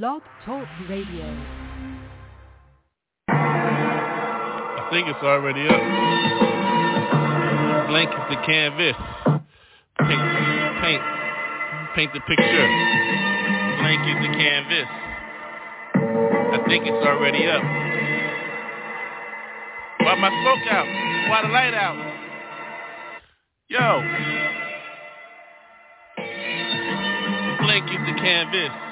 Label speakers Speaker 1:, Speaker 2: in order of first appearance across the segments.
Speaker 1: Blog Talk Radio.
Speaker 2: I think it's already up. Blank is the canvas. Paint, paint, paint the picture. Blank is the canvas. I think it's already up. Why my smoke out? Why the light out? Yo. Blank is the canvas.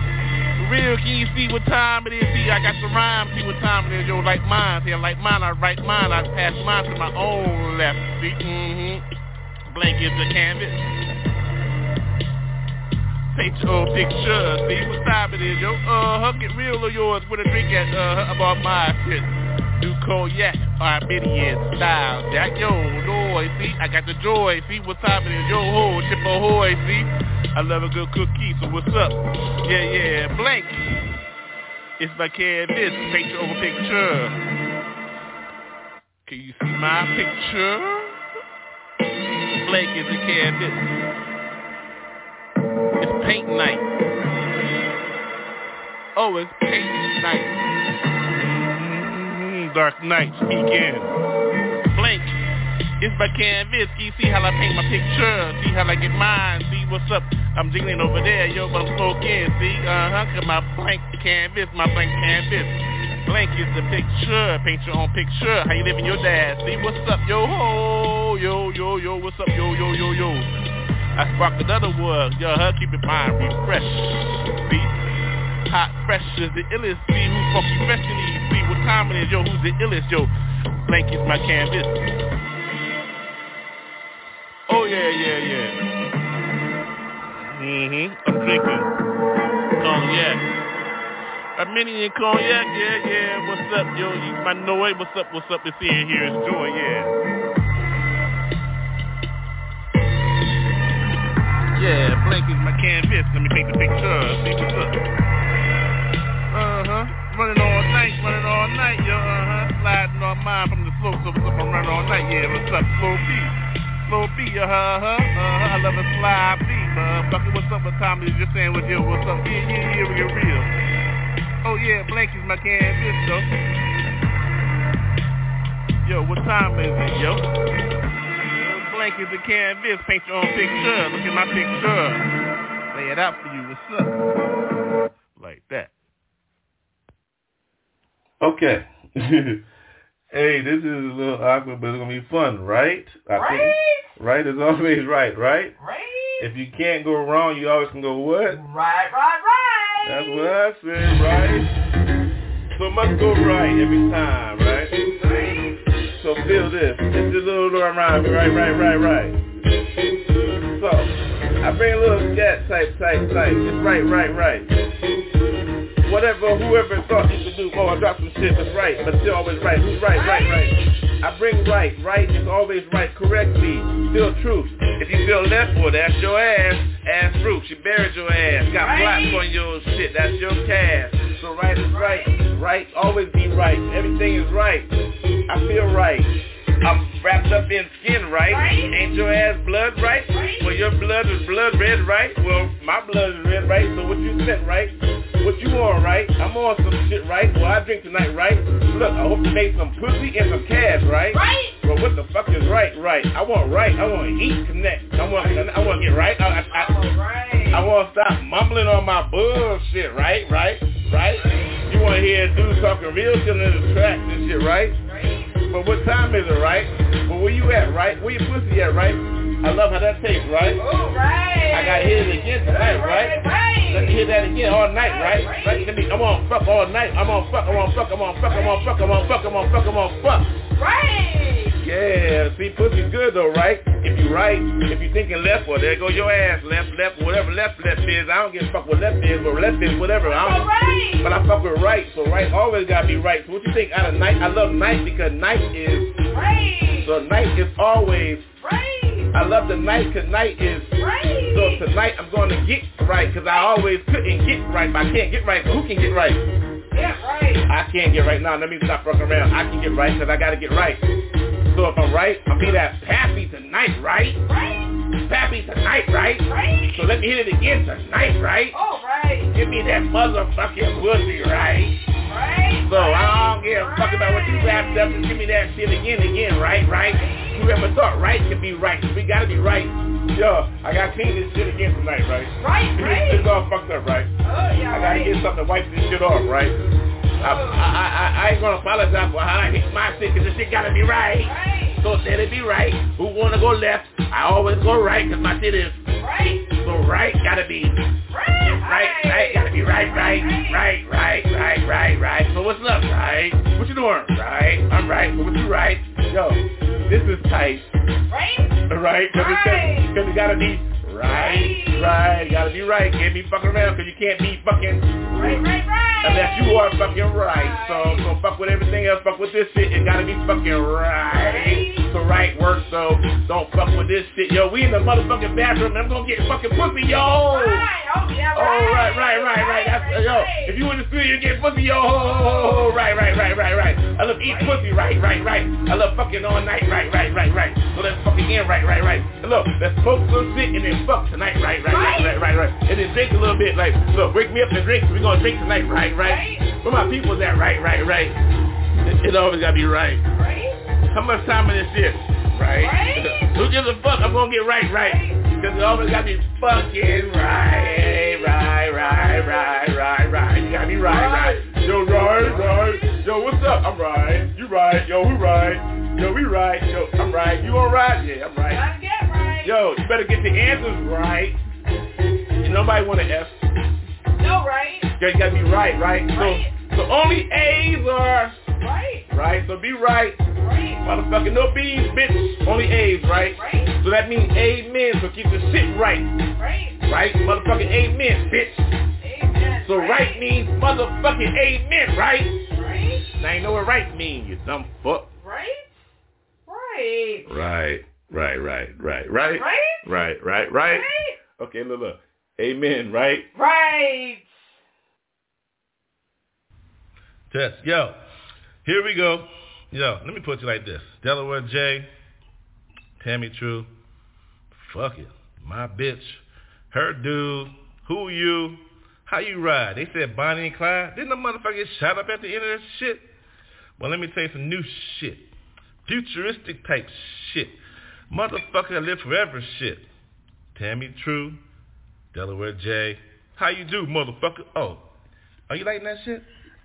Speaker 2: real, can you see what time it is? See, I got the rhyme, see what time it is. Yo, like mine, see, I like mine, I write mine, I pass mine to my own left. See, mm-hmm. Blank is the canvas. Paint your own picture, see what time it is, yo. Uh-huh, get real of yours with a drink at, uh-huh, about my shit. New cognac, Armenian style. That yo, joy, see, I got the joy, see what time it is, yo, ho, chip ahoy, see. I love a good cookie, so what's up? Yeah, yeah, blank. It's my canvas, picture over picture. Can you see my picture? Blank is the canvas. It's paint night. Oh, it's paint night. Dark nights begin. Blank. It's my canvas. See how I paint my picture? See how I get mine? See what's up? I'm jiggling over there, yo, but I'm smoking. See, uh-huh, cause my blank canvas, my blank canvas. Blank is the picture. Paint your own picture. How you living your dad? See what's up, yo ho, yo, yo, yo, what's up, yo, yo, yo, yo. I spark another word, yo, huh? Keep it mind refresh. See, hot fresh is the illest. See who's funky fresh in these. See what time it is, yo, who's the illest, yo. Blank is my canvas. Oh yeah, yeah, yeah. Mm-hmm. I'm drinking cognac. Armenian cognac, yeah, yeah. What's up, yo? You my Noe, what's up, what's up? It's in here, here is joy, yeah. Yeah, blank is my canvas. Let me take the picture. See what's up. Uh-huh. Running all night, running all night, yo, uh-huh. Sliding on mine from the slope, so what's up? I'm running all night, yeah. What's up, slow beat? slow beat, uh-huh, uh-huh, uh-huh, I love a slide beat, motherfucker, what's up, with Tommy? just saying with you, what's up, yeah, yeah, yeah, we get real. Oh yeah, Blank my canvas, though. Yo, what time is it, yo? Blank is the canvas, paint your own picture, look at my picture. Lay it out for you, what's up? Like that.
Speaker 3: Okay. Hey, this is a little awkward, but it's gonna be fun, right? I
Speaker 4: right?
Speaker 3: Think, right is always right, right?
Speaker 4: Right.
Speaker 3: If you can't go wrong, you always can go what?
Speaker 4: Right, right, right.
Speaker 3: That's what I said, right? So must go right every time, right?
Speaker 4: Right.
Speaker 3: So feel this. It's just a little rhyme, right, right, right, right. So I bring a little scat type, type, type. It's right, right, right whatever, whoever thought you could do, oh, I dropped some shit, that's right, but still always right. Who's right, right, right? I bring right, right is always right, correctly, still truth. If you feel left, well, that's your ass, ass fruit, she buried your ass, got
Speaker 4: Right.
Speaker 3: blocks on your shit, that's your cash. So right is right, right, always be right, everything is right. I feel right. I'm wrapped up in skin, right?
Speaker 4: Right.
Speaker 3: Ain't your ass blood right?
Speaker 4: Right.
Speaker 3: Well, your blood is blood red, right? Well, my blood is red, right? So what you said, right? What you on, right? I'm on some shit, right? Well, I drink tonight, right? Look, I hope you made some pussy and some cash, right?
Speaker 4: Right.
Speaker 3: Well, what the fuck is right? Right. I want right. I want to eat, connect. I want. I want to get right. I, I, I,
Speaker 4: All right.
Speaker 3: I want to stop mumbling on my bullshit, right? Right?
Speaker 2: right? You want to hear a dude talking real shit in the track and shit, right? But what time is it, right? But where you at, right? Where your pussy at, right? I love how that tastes, right?
Speaker 4: Oh, right.
Speaker 2: I gotta hear it again tonight, right?
Speaker 4: Right.
Speaker 2: Let me hear that again all night, right? Right? Let me, I'm on fuck all night. I'm on fuck. I'm on fuck. I'm on fuck. I'm on fuck. I'm on fuck. I'm on fuck. I'm on fuck.
Speaker 4: Right.
Speaker 2: Yeah, see, pussy's good though, right? If you right, if you thinking left, well, there go your ass, left, left, whatever left, left is. I don't give a fuck what left is, but left is whatever. I don't,
Speaker 4: right.
Speaker 2: But I fuck with right, so right always gotta be right. So what you think out of night? I love night because night is,
Speaker 4: Right.
Speaker 2: so night is always,
Speaker 4: Right.
Speaker 2: I love the night because night is,
Speaker 4: Right.
Speaker 2: so tonight I'm going to get right because I always couldn't get right, but I can't get right. But who can get right?
Speaker 4: Yeah, right.
Speaker 2: I can't get right now. Let me stop fucking around. I can get right because I gotta get right. So if I'm right, I'll be that Pappy tonight, right?
Speaker 4: Right.
Speaker 2: Happy tonight, right?
Speaker 4: Right.
Speaker 2: So let me hit it again tonight, right?
Speaker 4: Oh, right.
Speaker 2: Give me that motherfucking pussy, right?
Speaker 4: Right.
Speaker 2: So I don't give a fuck about what you wrapped up. Just give me that shit again, again, right? Right? Whoever thought right could be right. We gotta be right. Yo, I gotta clean this shit again tonight, right?
Speaker 4: Right, right.
Speaker 2: It's all fucked up, right?
Speaker 4: Oh, yeah,
Speaker 2: I gotta
Speaker 4: right.
Speaker 2: get something to wipe this shit off, right? I, I, I, I ain't gonna apologize for how I hit my shit, cause this shit gotta be right.
Speaker 4: Right.
Speaker 2: So let it be right. Who wanna go left? I always go right, cause my shit is
Speaker 4: Right.
Speaker 2: so right. Gotta be
Speaker 4: Right.
Speaker 2: right, right. Gotta be right, right, right, right, right, right, right. So what's up, right? What you doing? Right. I'm right. But what you right? Yo, this is tight,
Speaker 4: Right.
Speaker 2: right? Cause,
Speaker 4: Right.
Speaker 2: it gotta be right, right. Gotta be right. Can't be fucking around, cause you can't be fucking
Speaker 4: Right, right, right.
Speaker 2: Unless you are fucking right. So, so fuck with everything else. Fuck with this shit. It gotta be fucking right. So right works. So don't fuck with this shit. Yo, we in the motherfucking bathroom and I'm gonna get fucking pussy, yo.
Speaker 4: Right. Oh, yeah,
Speaker 2: Oh, right, right, right, right. That's, yo, if you in the studio, you get pussy, yo. Right, right, right, right, right. I love eating pussy, right, right, right. I love fucking all night, right, right, right, right. So let's fucking in, right, right, right. And look, let's smoke some shit and then fuck tonight, right, right, right, right, right, right. And then drink a little bit, like, look, wake me up and drink. We're gonna drink tonight, right, right. Where my people's at, right, right, right. It, it always gotta be right.
Speaker 4: Right.
Speaker 2: How much time in this shit? Right?
Speaker 4: Right.
Speaker 2: Who gives a fuck? I'm gonna get right, right. Because it always gotta be fucking right, right, right, right, right, right. You gotta be right, right. Yo, right, right. Yo, what's up? I'm right. You right. Yo, who right? Yo, we right. Yo, I'm right. You all right? Yeah, I'm right.
Speaker 4: Gotta get right.
Speaker 2: Yo, you better get the answers right. Nobody wanna F.
Speaker 4: No, right.
Speaker 2: You gotta be right, right?
Speaker 4: Right.
Speaker 2: So, so only A's are
Speaker 4: Right.
Speaker 2: right. So be right.
Speaker 4: Right.
Speaker 2: Motherfucking no B's, bitch. Only A's, right?
Speaker 4: Right.
Speaker 2: So that means amen. So keep the shit right.
Speaker 4: Right.
Speaker 2: Right? Motherfucking amen, bitch.
Speaker 4: Amen.
Speaker 2: So right means motherfucking amen, right?
Speaker 4: Right.
Speaker 2: Now you know what right means, you dumb fuck.
Speaker 4: Right. Right.
Speaker 2: Right, right, right, right, right.
Speaker 4: Right.
Speaker 2: Right, right, right. Okay, look, look. Amen, right?
Speaker 4: Right.
Speaker 5: Test. Yo, here we go. Yo, let me put you like this. Delaware J, Tammy True, fuck it. My bitch, her dude, who you, how you ride. They said Bonnie and Clyde. Didn't the motherfucker get shot up at the end of that shit? Well, let me tell you some new shit. Futuristic type shit. Motherfucker that live forever shit. Tammy True, Delaware J. How you do, motherfucker? Oh, are you liking that shit?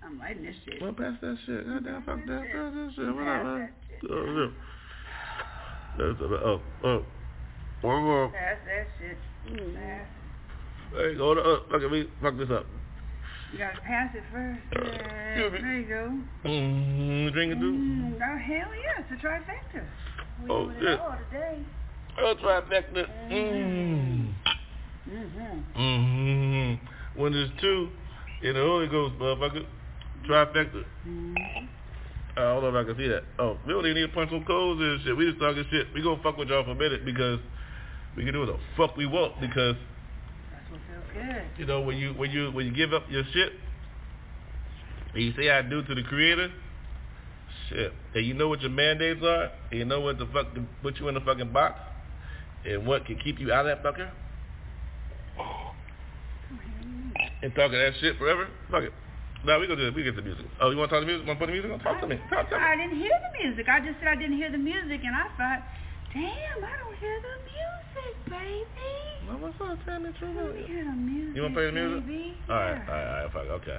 Speaker 1: I'm writing this shit.
Speaker 5: Well, pass that shit. Goddamn, fuck that, pass that shit. Whatever. Oh, yeah. That's a- Oh, oh. One more.
Speaker 1: Pass that shit. Mm,
Speaker 5: Hey, go to, uh, fuck it, we fuck this up.
Speaker 1: You gotta pass it first.
Speaker 5: Uh,
Speaker 1: Yeah, there you go.
Speaker 5: Mm-hmm. Drink it, do.
Speaker 1: Mm, oh, hell yeah, it's a trifecta. We
Speaker 5: Oh, shit.
Speaker 1: it today.
Speaker 5: Oh, trifecta. Mm.
Speaker 1: Mm-hmm.
Speaker 5: Mm-hmm. When there's two in the Holy Ghost, motherfucker. Trifecta.
Speaker 1: Mm-hmm.
Speaker 5: I don't know if I can see that. Oh, we don't even need to punch some codes and shit. We just talking shit. We gonna fuck with y'all for a minute because we can do what the fuck we want because
Speaker 1: That's what feels good.
Speaker 5: you know when you when you when you give up your shit and you say I do to the creator, shit. And you know what your mandates are, and you know what the fuck to put you in the fucking box and what can keep you out of that fucker. And talking that shit forever? Fuck it. No, we gonna do it. We get the music. Oh, you talk to the music? Wanna put the music on? Talk to me. Talk to me.
Speaker 1: I didn't hear the music. I just said I didn't hear the music, and I thought Damn, I don't hear the music, baby.
Speaker 2: No, what's up? Tell me
Speaker 1: I
Speaker 2: true.
Speaker 1: don't hear the music.
Speaker 2: You wanna play the music?
Speaker 1: Baby.
Speaker 2: Alright,
Speaker 1: Yeah.
Speaker 2: alright, alright, fuck, okay.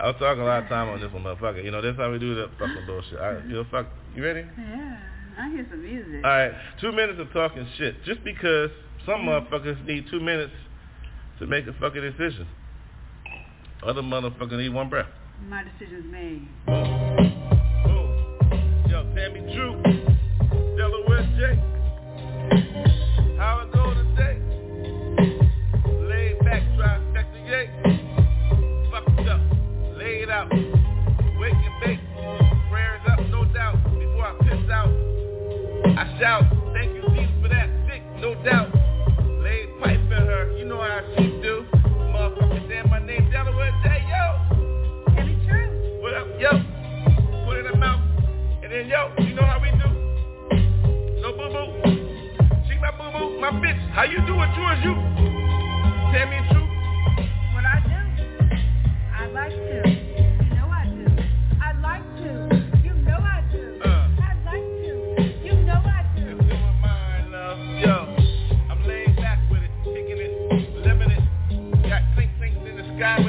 Speaker 2: I was talking a lot of time on this one, motherfucker. You know, that's how we do that fucking bullshit. Alright, you know, fuck, you ready?
Speaker 1: Yeah, I hear some music.
Speaker 2: Alright, two minutes of talking shit. Just because some motherfuckers need two minutes to make a fucking decision. Other motherfuckers need one breath.
Speaker 1: My decision's made.
Speaker 2: Boom. Yo, Tammy Drew, Delaware J. How it go today? Laid back, trifecta, yay. Fucked up, laid out. Wake and bake, prayers up, no doubt. Before I piss out, I shout, How you do it, yours, you? Tell me the truth.
Speaker 1: What I do? I like to. You know I do. I like to. You know I do.
Speaker 2: Uh.
Speaker 1: I like to. You know I do.
Speaker 2: doing mine, love. Yo, I'm laid back with it, kicking it, living it. Got clink clinks in the sky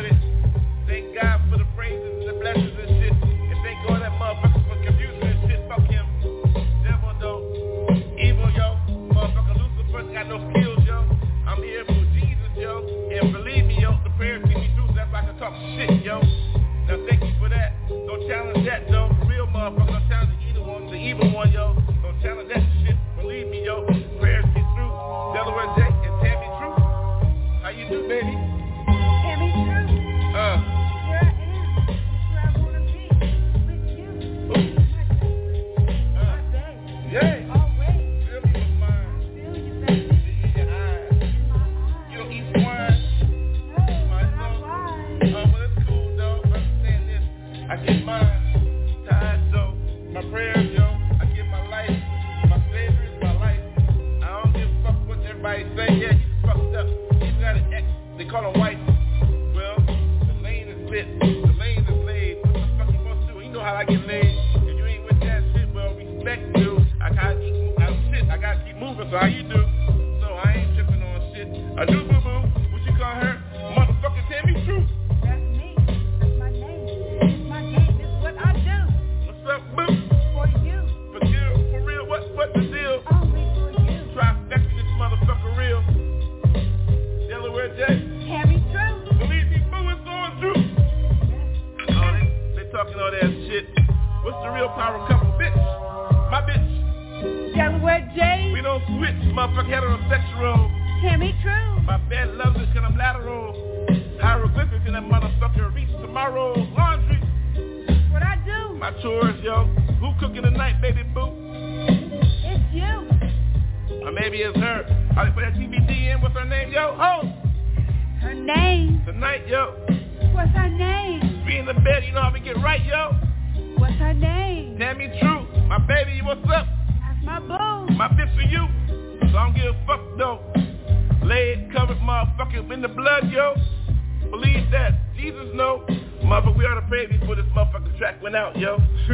Speaker 2: Believe that. Jesus know. Motherfucker, we ought to pray before this motherfucking track went out, yo.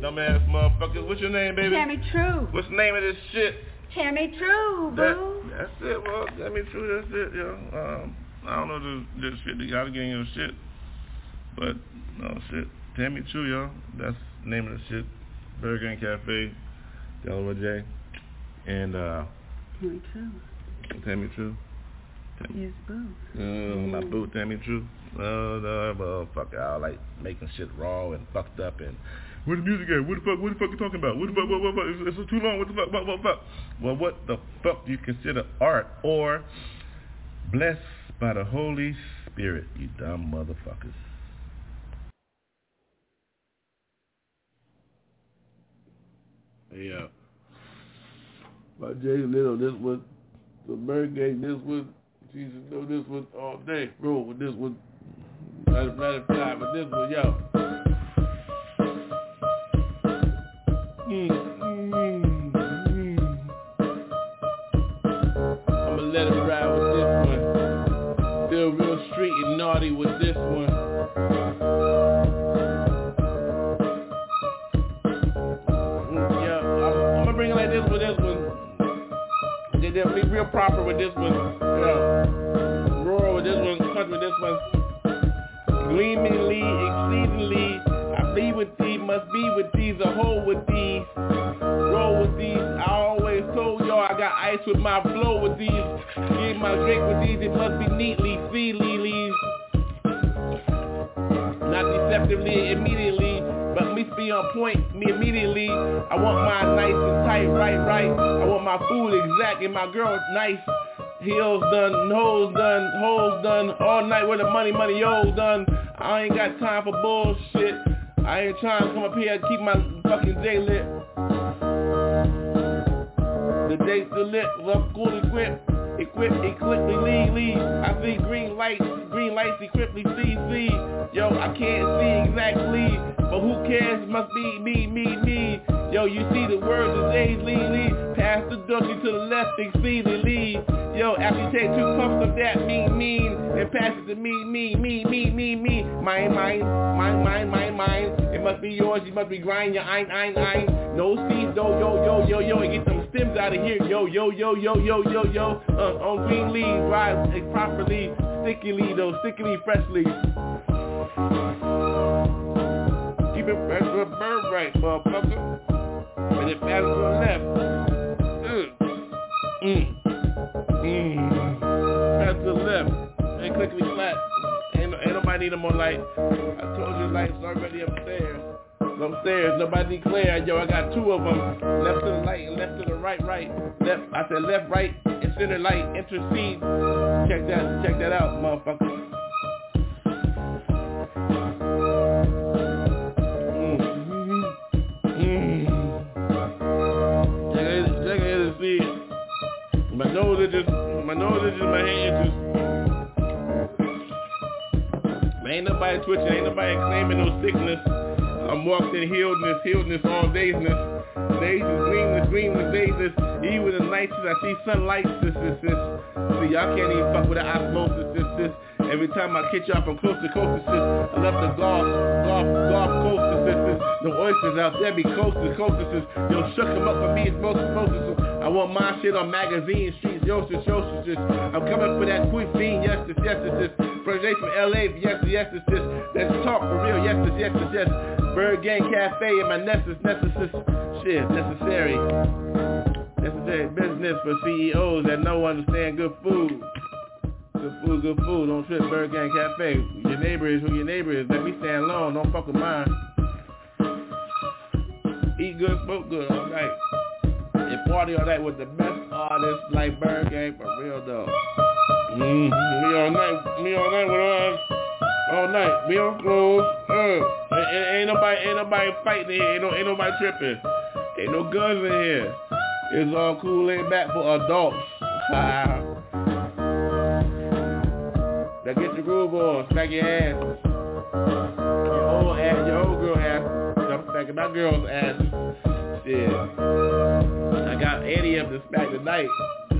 Speaker 2: Dumbass motherfuckers. What's your name, baby?
Speaker 1: Me true.
Speaker 2: What's the name of this shit?
Speaker 1: Me true,
Speaker 2: That,
Speaker 1: boo.
Speaker 2: that's it. Well, mean, true. That's it, yo. Um, I don't know this, this shit. You gotta get in your shit. But, no, shit. Me true, yo. That's the name of the shit. ByrdGang Cafe, Delaware J. And, uh,
Speaker 1: me true.
Speaker 2: me true.
Speaker 1: Yes, boo.
Speaker 2: Uh, my boo, tell me true. Oh, no, motherfucker. I like making shit raw and fucked up and where the music at? What the fuck? What the fuck you talking about? What the fuck? What, what, what? It's, it's too long. What the fuck? What, what, fuck? Well, what the fuck do you consider art or blessed by the Holy Spirit? You dumb motherfuckers.
Speaker 3: Yeah. My Jay Little, this one, the Mergate, this one, Jesus know this one all day. Roll with this one. Let it fly with this one, yo. Mm, mm, mm. I'ma let it ride with this one. Still real street and naughty with
Speaker 2: be real proper with this one. You know, rural with this one, country with this one. Gleamingly, exceedingly, I be with thee, must be with these, a whole with these, roll with these. I always told y'all I got ice with my flow with these, get my drink with these, it must be neatly, feelily, not deceptively, immediately, but me be on point, me immediately. I want mine nice and tight, right, right. I want my food exact and my girl nice. Heels done, hoes done, hoes done, all night with the money, money, yo done. I ain't got time for bullshit. I ain't trying to come up here and keep my fucking day lit. The day still lit, love cool equipped, equipped, equipped, leave, leave. I see green lights, equipped, see, see. Yo, I can't see exactly, but who cares? Must be me, me, me. Yo, you see the words of lead, lead. Pass the dusty to the left, exceedingly. Yo, after you take two puffs of that mean, mean, and pass it to me, me, me, me, me, me. Mine, mine, mine, mine, mine, mine. It must be yours, you must be grinding your ein, ein, ein. No seeds, yo, yo, yo, yo, yo, and get some stems out of here. Yo, yo, yo, yo, yo, yo, yo. Uh, on green leaves, rise it properly, stickily though, stickily, freshly. Keep it fresh a bird right, motherfucker. And it passes to the left. Mm. Mm. Mm. Pass to the left. And clickly flat. Ain't, ain't nobody need no more light. I told you light's already upstairs. Upstairs, nobody declared. Yo, I got two of them. Left to the right and left to the right, right. Left, I said left, right, and center light, intercede. Check that, check that out, motherfucker. Mm. Mm. See it. My nose is just, my nose is just my hand just. Man, ain't nobody twitching, ain't nobody claiming no sickness. I'm walked in healedness, healedness, all daysness. Days is greenness, greenness, days even the nights I see sunlight, sis, sis, sis. See, y'all can't even fuck with the osmosis, sis, sis. Every time I catch y'all from coast to coast, I left the golf, golf, golf coast, sis, sis. The oysters out there be coast to coast, sis. Yo, shook them up for me, it's most sis. I want my shit on magazine streets, yo, sis, yo, sis. I'm coming for that cuisine, yes, yes, sis. First day from LA, yes, yes, sis, sis. Let's talk for real, yes, yes, sis, yes. ByrdGang Cafe and my Nessus, Nessus, shit, necessary. Necessary business for CEOs that know understand good food. Good food, good food. Don't trip ByrdGang Cafe. Your neighbor is who your neighbor is. Let me stand alone. Don't fuck with mine. Eat good, smoke good all night. And party all night with the best artists like ByrdGang for real though. Mm-hmm. Me all night, me all night with us. All night. We on clothes. Uh. Ain't, ain't nobody, ain't nobody fighting here. Ain't, no, ain't nobody tripping. Ain't no guns in here. It's all cool laid back for adults. now on, smack your ass. Your old ass, your old girl ass. I'm smacking my girl's ass. Shit. I got Eddie up to smack tonight.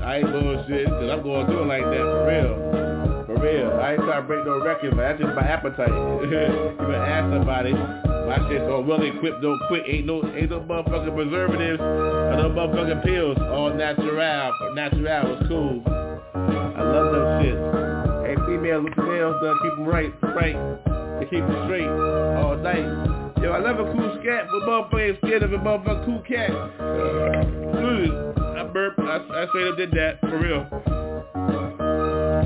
Speaker 2: I ain't bullshit, cause I'm going through it like that for real. For real. I ain't trying to break no record, but that's just my appetite. you better ask somebody. My shit's all well equipped, don't quit. Ain't no ain't no motherfucking preservatives or no motherfucking pills. All natural. Natural was cool. I love them shit. Females with the nails done, keep them right, right. They keep them straight all night. Yo, I love a cool scat, but motherfucker scared of a motherfucking cool cat. Dude, I burped. I, I straight up did that, for real.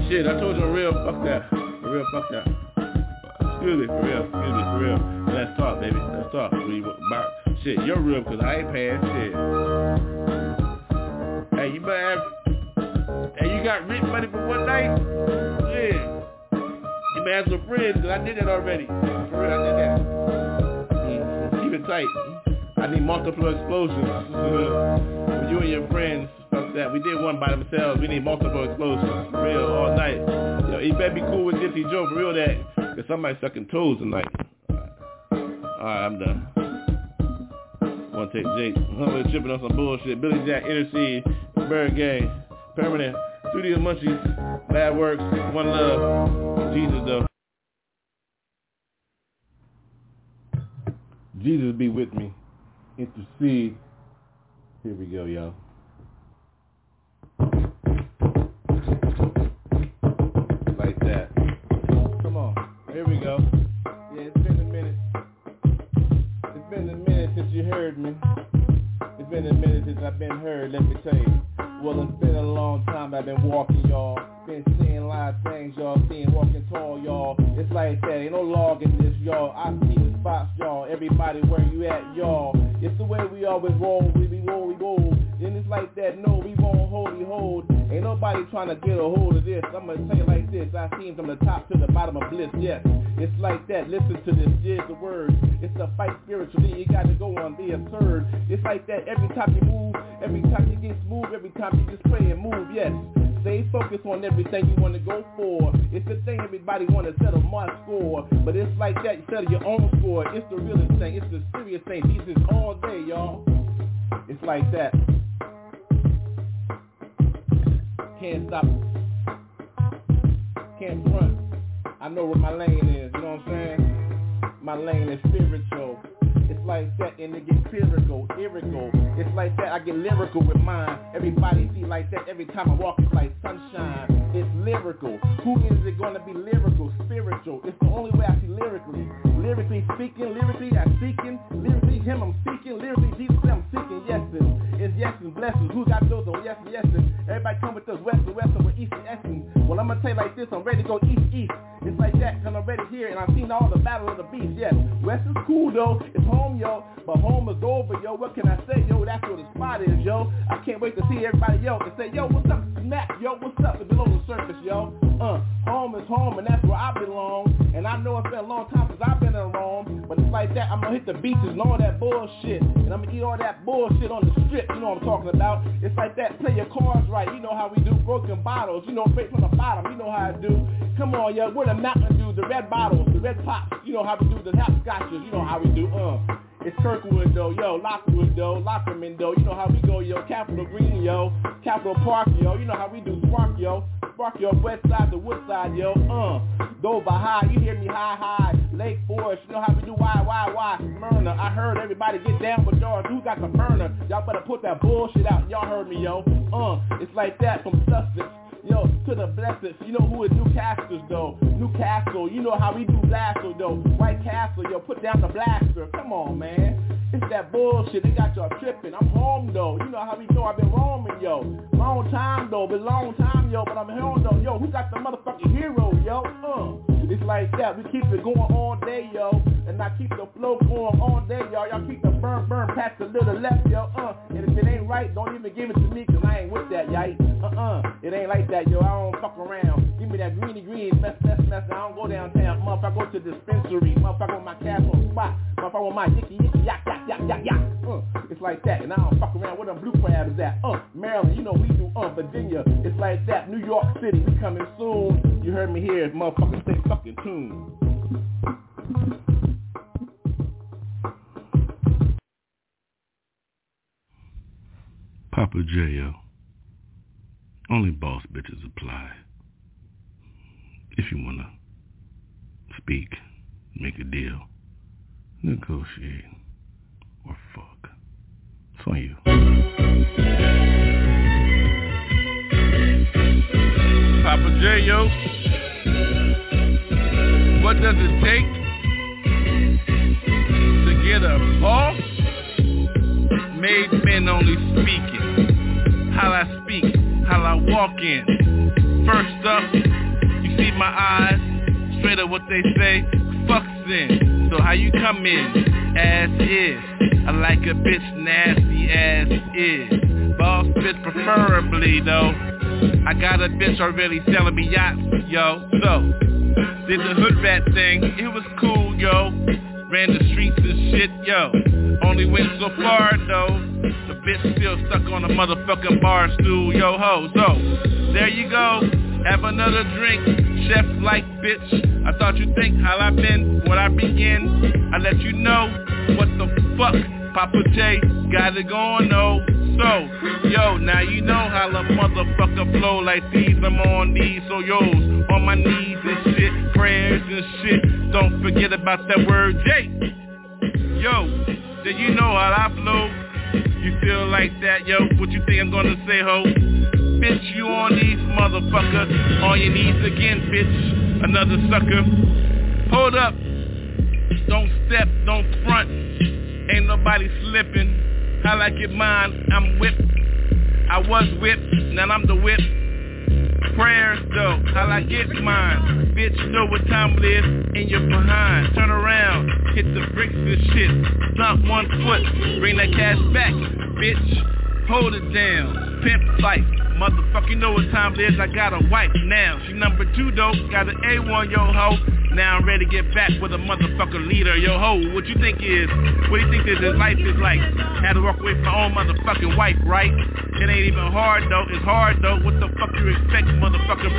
Speaker 2: Shit, I told you real, fuck that. For real, fuck that. Excuse me, for real, excuse me, for real. Let's talk, baby. Let's talk. We about shit. You're real because I ain't paying shit. Hey, you better have. Hey, you got rent money for one night? Yeah. You better have some friends because I did that already. For real, I did that. Mm, keep it tight. I need multiple explosions. For you and your friends, that. We did one by themselves. We need multiple explosions. For real, all night. Yo, you better be cool with Gypsy Joe. For real, that. Cause somebody sucking toes tonight. Alright, I'm done. Wanna take Jake. I'm tripping on some bullshit. Billy Jack, Intercede, ByrdGang, Permanent, Studio Munchies, Bad Works, One Love, Jesus though. Jesus be with me. Intercede. Here we go, y'all. Like that. Come on. Here we go. Yeah, it's been a minute. It's been a minute since you heard me. It's been a minute since I've been heard, let me tell you. Well, it's been a long time I've been walking, y'all. Been seeing a lot of things, y'all. Seeing walking tall, y'all. It's like that. Ain't no log in this, y'all. I see the spots, y'all. Everybody where you at, y'all. It's the way we always roll. We be roll, we roll. And it's like that. No, we won't hold, we hold. Ain't nobody trying to get a hold of this. I'm gonna tell you like this. I seen from the top to the bottom of bliss. Yes, it's like that. Listen to this. Here's the word. It's a fight spiritually. You got to go on the absurd. It's like that. Every time you move, every time you get smooth, every time you just play and move. Yes. Stay focused on everything you want to go for. It's the thing everybody want to settle my score. But it's like that. You settle your own score. It's the realest thing. It's the serious thing. These is all day, y'all. It's like that. Can't stop. Can't front. I know where my lane is, you know what I'm saying? My lane is spiritual. It's like that and it gets lyrical, lyrical. It's like that, I get lyrical with mine. Everybody see like that every time I walk, it's like sunshine. It's lyrical. Who is it gonna be lyrical, spiritual? It's the only way I see lyrically. Lyrically speaking, lyrically I'm speaking, lyrically him I'm seeking, lyrically Jesus I'm seeking. Yes, it's yes and blessings. Who got those on yes and yes everybody come with those west and west with east and essence. Well I'm gonna tell you like this, I'm ready to go east east. It's like that, cause I'm ready here and I've seen all the battle of the beast, yes. West is cool though, it's home yo, but home is over yo, what can I say yo, that's where the spot is yo. I can't wait to see everybody yo and say yo, what's up Smack, yo, what's up, it's below the surface yo. Uh, home is home and that's where I belong. And I know it's been a long time since I've been in Rome, but it's like that, I'm gonna hit the beaches and all that bullshit. And I'm gonna eat all that bullshit on the strip, you know what I'm talking about. It's like that, play your cards right, you know how we do, broken bottles, you know, straight from the bottom, you know how I do. Come on, yo, we're the Mountain Dew, the red bottles, the red pops, you know how we do, the hopscotches, you know how we do, uh. It's Kirkwood though, yo, Lockwood though, Lockerman though, you know how we go, yo, Capitol Green, yo, Capitol Park, yo, you know how we do Spark, yo, Spark, yo, West Side to Wood Side, yo, uh, Dover High, you hear me? High, high, Lake Forest, you know how we do why, why, why, Smyrna, I heard everybody get down with y'all, who got the burner, y'all better put that bullshit out, y'all heard me, yo, uh, it's like that from Sussex, Yo, to the blessed, you know who is Newcastle though? Newcastle, you know how we do Blaster though. White Castle, yo, put down the blaster. Come on, man. It's that bullshit. They got y'all tripping. I'm home though. You know how we know I've been roaming, yo. Long time though, been long time, yo. But I'm home though, yo. Who got the motherfucking hero, yo? Uh. It's like that. We keep it going all day, yo. And I keep the flow going all day, y'all. Y'all keep the burn, burn, pass a little left, yo. Uh. And if it ain't right, don't even give it to me, cause I ain't with that, y'all. Uh-uh. It ain't like that, yo. I don't fuck around. Give me that greeny green, mess, mess, mess. I don't go downtown. Motherfucker, go to the dispensary. Motherfucker with my castle spot. Motherfucker with my yicky, yicky, yak, yak, Uh. It's like that. And I don't fuck around where them blue crabs at. Uh. Maryland, you know we do. Uh. Virginia. It's like that. New York City, we coming soon. You heard me here. Motherfucker, stay fucking tuned.
Speaker 6: Papa J.O. Only boss bitches apply. If you want to speak, make a deal, negotiate, or fuck. It's on you. Papa J.O. What does it take to get a boss? Made men only speaking. How I speak, how I walk in. First up, you see my eyes, straight up what they say, fucks in. So how you come in, as is. I like a bitch nasty as is. Boss bitch preferably though. I got a bitch already selling me yachts, yo. So, did the hood rat thing, it was cool, yo. Ran the streets and shit, yo. Only went so far though. The bitch still stuck on the motherfucking bar stool, yo ho. So, there you go. Have another drink, chef like bitch. I thought you think how I been, what I begin. I let you know what the fuck Papa J got it going, no. So, yo, now you know how the motherfucker flow like these. I'm on these, so yo's on my knees and shit, prayers and shit. Don't forget about that word J. Yo, did you know how I flow? You feel like that, yo? What you think I'm gonna say, ho?
Speaker 2: Bitch, you on these motherfucker. On your knees again, bitch. Another sucker. Hold up. Don't step, don't front. Ain't nobody slipping. I like it mine, I'm whipped. I was whipped, now I'm the whip. Prayers though, how I get mine. Bitch, know what time it is, and you're behind. Turn around, hit the bricks and shit. Stomp one foot, bring that cash back. Bitch, hold it down. Pimp fight. Motherfucker, you know what time it is. I got a wife now. She number two though, got an A1, yo ho. Now I'm ready to get back with a motherfucker leader, yo ho. What you think is? What do you think this is life is like? Had to walk away from my own motherfucking wife, right? It ain't even hard though. It's hard though. What the fuck you expect, motherfucker?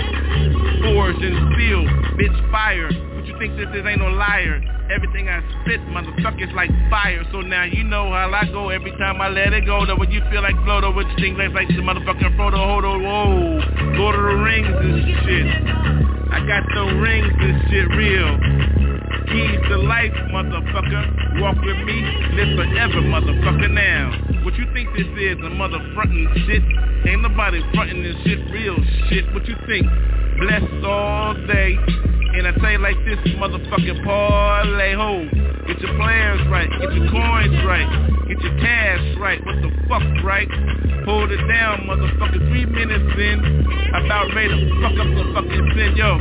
Speaker 2: Forged and steel, bitch fire. What you think this is? Ain't no liar. Everything I spit, motherfuckers like fire. So now you know how I go every time I let it go. Though when you feel like you think like, like the motherfucking Frodo, hold on, whoa, Lord of the Rings and shit. I got the rings and shit real. Keys to life, motherfucker. Walk with me, live forever, motherfucker. Now, what you think this is? A mother frontin' shit? Ain't nobody frontin' this shit, real shit. What you think? Blessed all day. And I you like this, motherfucking parlay ho. Get your players right, get your coins right, get your cash right. What the fuck, right? Hold it down, motherfucker. Three minutes in, about ready to fuck up the fucking sin, yo.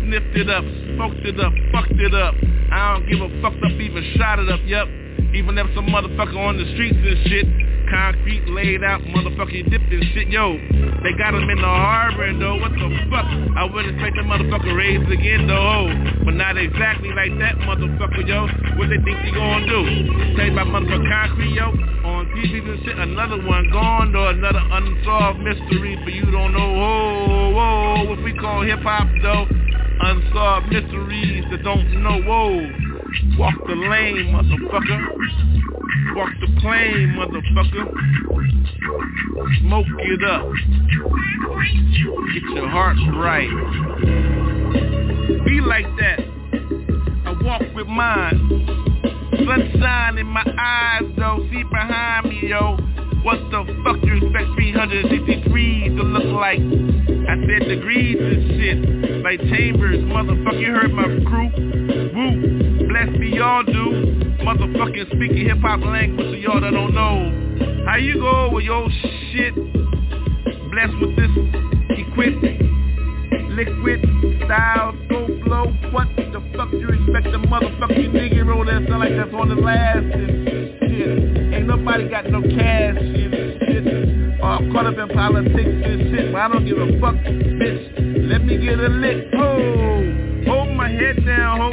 Speaker 2: Sniffed it up, smoked it up, fucked it up. I don't give a fuck up, even shot it up, yup. Even if some motherfucker on the streets and shit. Concrete laid out, motherfucker dipped and shit, yo. They got him in the harbor, though, what the fuck? I wouldn't expect the motherfucker raised again, though. But not exactly like that, motherfucker, yo. What they think they gonna do? Tell you about motherfucker concrete, yo. On TV and shit, another one gone, though. Another unsolved mystery for you don't know. Whoa, whoa, what we call hip-hop, though. Unsolved mysteries that don't know, whoa. Walk the lane, motherfucker. Walk the plane, motherfucker. Smoke it up. Get your heart right. Be like that. I walk with mine. Sunshine in my eyes, though. See behind me, yo. What the fuck you expect 363 to look like? I said degrees and shit. Like chambers, motherfucker, you heard my crew. Woo, bless me, y'all do. Motherfucking speaking hip-hop language to y'all that don't know. How you go with your shit? Blessed with this equipment. Liquid style, go flow. What the fuck you expect a motherfucking nigga roll that sound like that's on the last and. Ain't nobody got no cash and shit. I'm caught up in politics and shit. But I don't give a fuck, bitch. Let me get a lick. Oh, hold my head down, ho.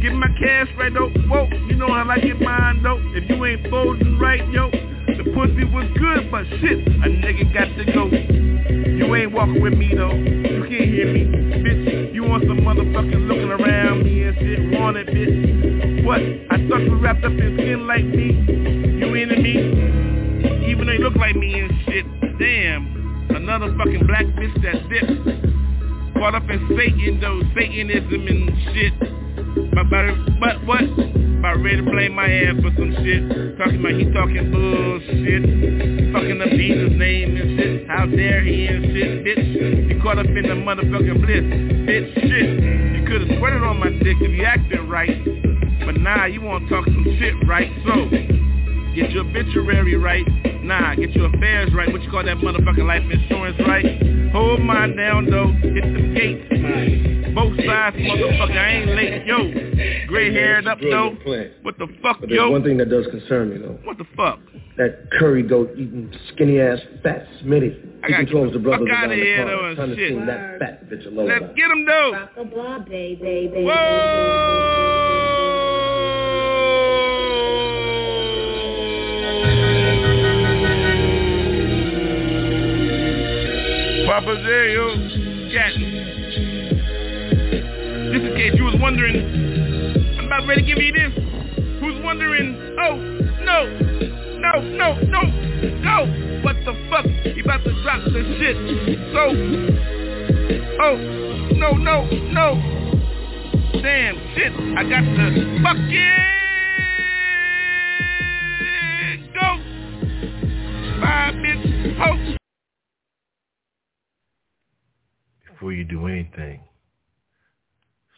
Speaker 2: Get my cash right, though. Whoa, you know how I get mine, though. If you ain't folding right, yo. The pussy was good, but shit, a nigga got to go. You ain't walking with me though. You can't hear me, bitch. You want some motherfucking looking around me and shit. Want it, bitch? What? I thought you wrapped up in skin like me. You me? Even though you look like me and shit. Damn, another fucking black bitch that dipped. Caught up in Satan though, Satanism and shit. But, but, but what? About ready to blame my ass for some shit. Talking about he talking bullshit. Fucking up Jesus' name and shit. How dare he and shit, bitch. You caught up in the motherfucking bliss. Bitch, shit. You could've sweated on my dick if you acted right. But nah, you wanna talk some shit, right? So, get your obituary right. Nah, get your affairs right. What you call that motherfucking life insurance right? Hold mine down though. Hit the gate. Both sides, motherfucker. I ain't late, yo. Gray haired up though.
Speaker 7: Brilliant plan.
Speaker 2: What the fuck,
Speaker 7: But there's
Speaker 2: yo?
Speaker 7: one thing that does concern me though.
Speaker 2: What the fuck?
Speaker 7: That curry goat eating skinny ass fat Smitty.
Speaker 2: I
Speaker 7: He
Speaker 2: gotta
Speaker 7: controls
Speaker 2: get
Speaker 7: the
Speaker 2: the fuck
Speaker 7: brothers
Speaker 2: outta
Speaker 7: around the
Speaker 2: here,
Speaker 7: car.
Speaker 2: though,
Speaker 7: Trying to
Speaker 2: shit.
Speaker 7: see that fat bitch alone.
Speaker 2: Let's get him though.
Speaker 8: Rock a ball, baby, baby.
Speaker 2: Papa Zero Gatton. Just in case you was wondering, I'm about ready to give you this. Who's wondering? Oh, no, no, no, no, no. What the fuck? He about to drop the shit. So, oh, no, no, no. Damn, shit. I got to fucking go. Bye, bitch. Ho. Before you do anything,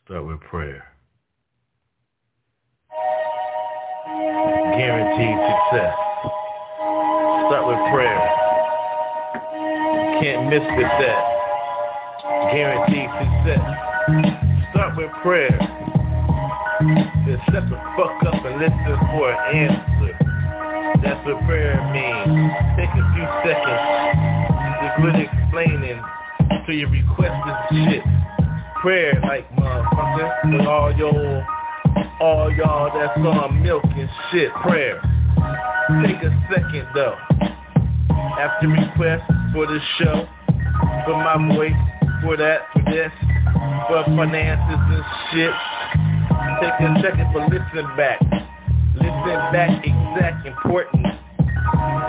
Speaker 2: start with prayer. Guaranteed success. Start with prayer. You can't miss with that. Guaranteed success. Start with prayer. Just shut the fuck up and listen for an answer. That's what prayer means. Take a few seconds. Just really explaining to your requested shit. Prayer like motherfucker with all your all y'all that's on milk and shit prayer. Take a second though. After request for the show, for my voice, for that, for this, for finances and shit. Take a second for listen back. Listen back exact important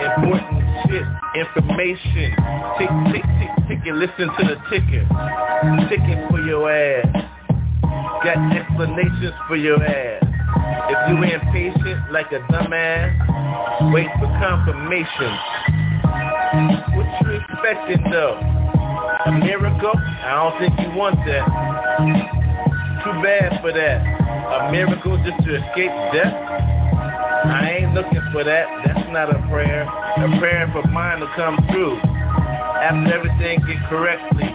Speaker 2: important shit, information. Tick, tick, tick, tick, and listen to the ticker. Ticking for your ass. Got explanations for your ass. If you impatient like a dumbass, wait for confirmation. What you expecting though? A miracle? I don't think you want that. Too bad for that. A miracle just to escape death? I ain't looking for that. That's not a prayer. A prayer for mine to come true. After everything get correctly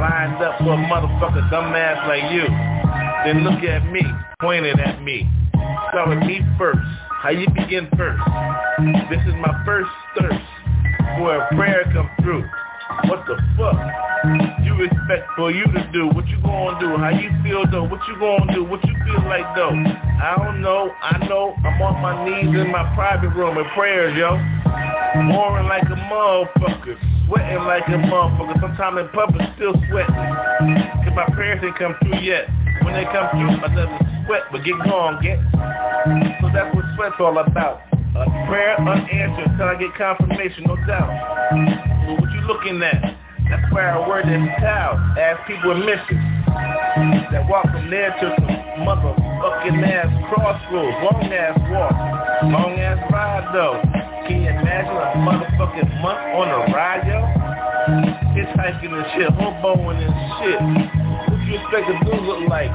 Speaker 2: lined up for a motherfucker dumbass like you. Then look at me, pointing at me. Start with me first. How you begin first. This is my first thirst for a prayer come through. What the fuck expect for you to do? What you gonna do? How you feel though? What you gonna do? What you feel like though? I don't know. I know I'm on my knees in my private room in prayers, yo. Warring like a motherfucker. Sweating like a motherfucker. Sometimes in public still sweating. Cause my prayers ain't come through yet. When they come through, I never sweat, but get going, get. So that's what sweat's all about. A prayer unanswered until I get confirmation, no doubt. So what you looking at? That's why I word this towel. Ask people in mission that walk from there to some motherfucking ass crossroads. Long ass walk. Long ass ride though. Can you imagine a motherfucking month on a ride, yo? Hitchhiking and shit, hoboing and shit. What you expect the dude look like?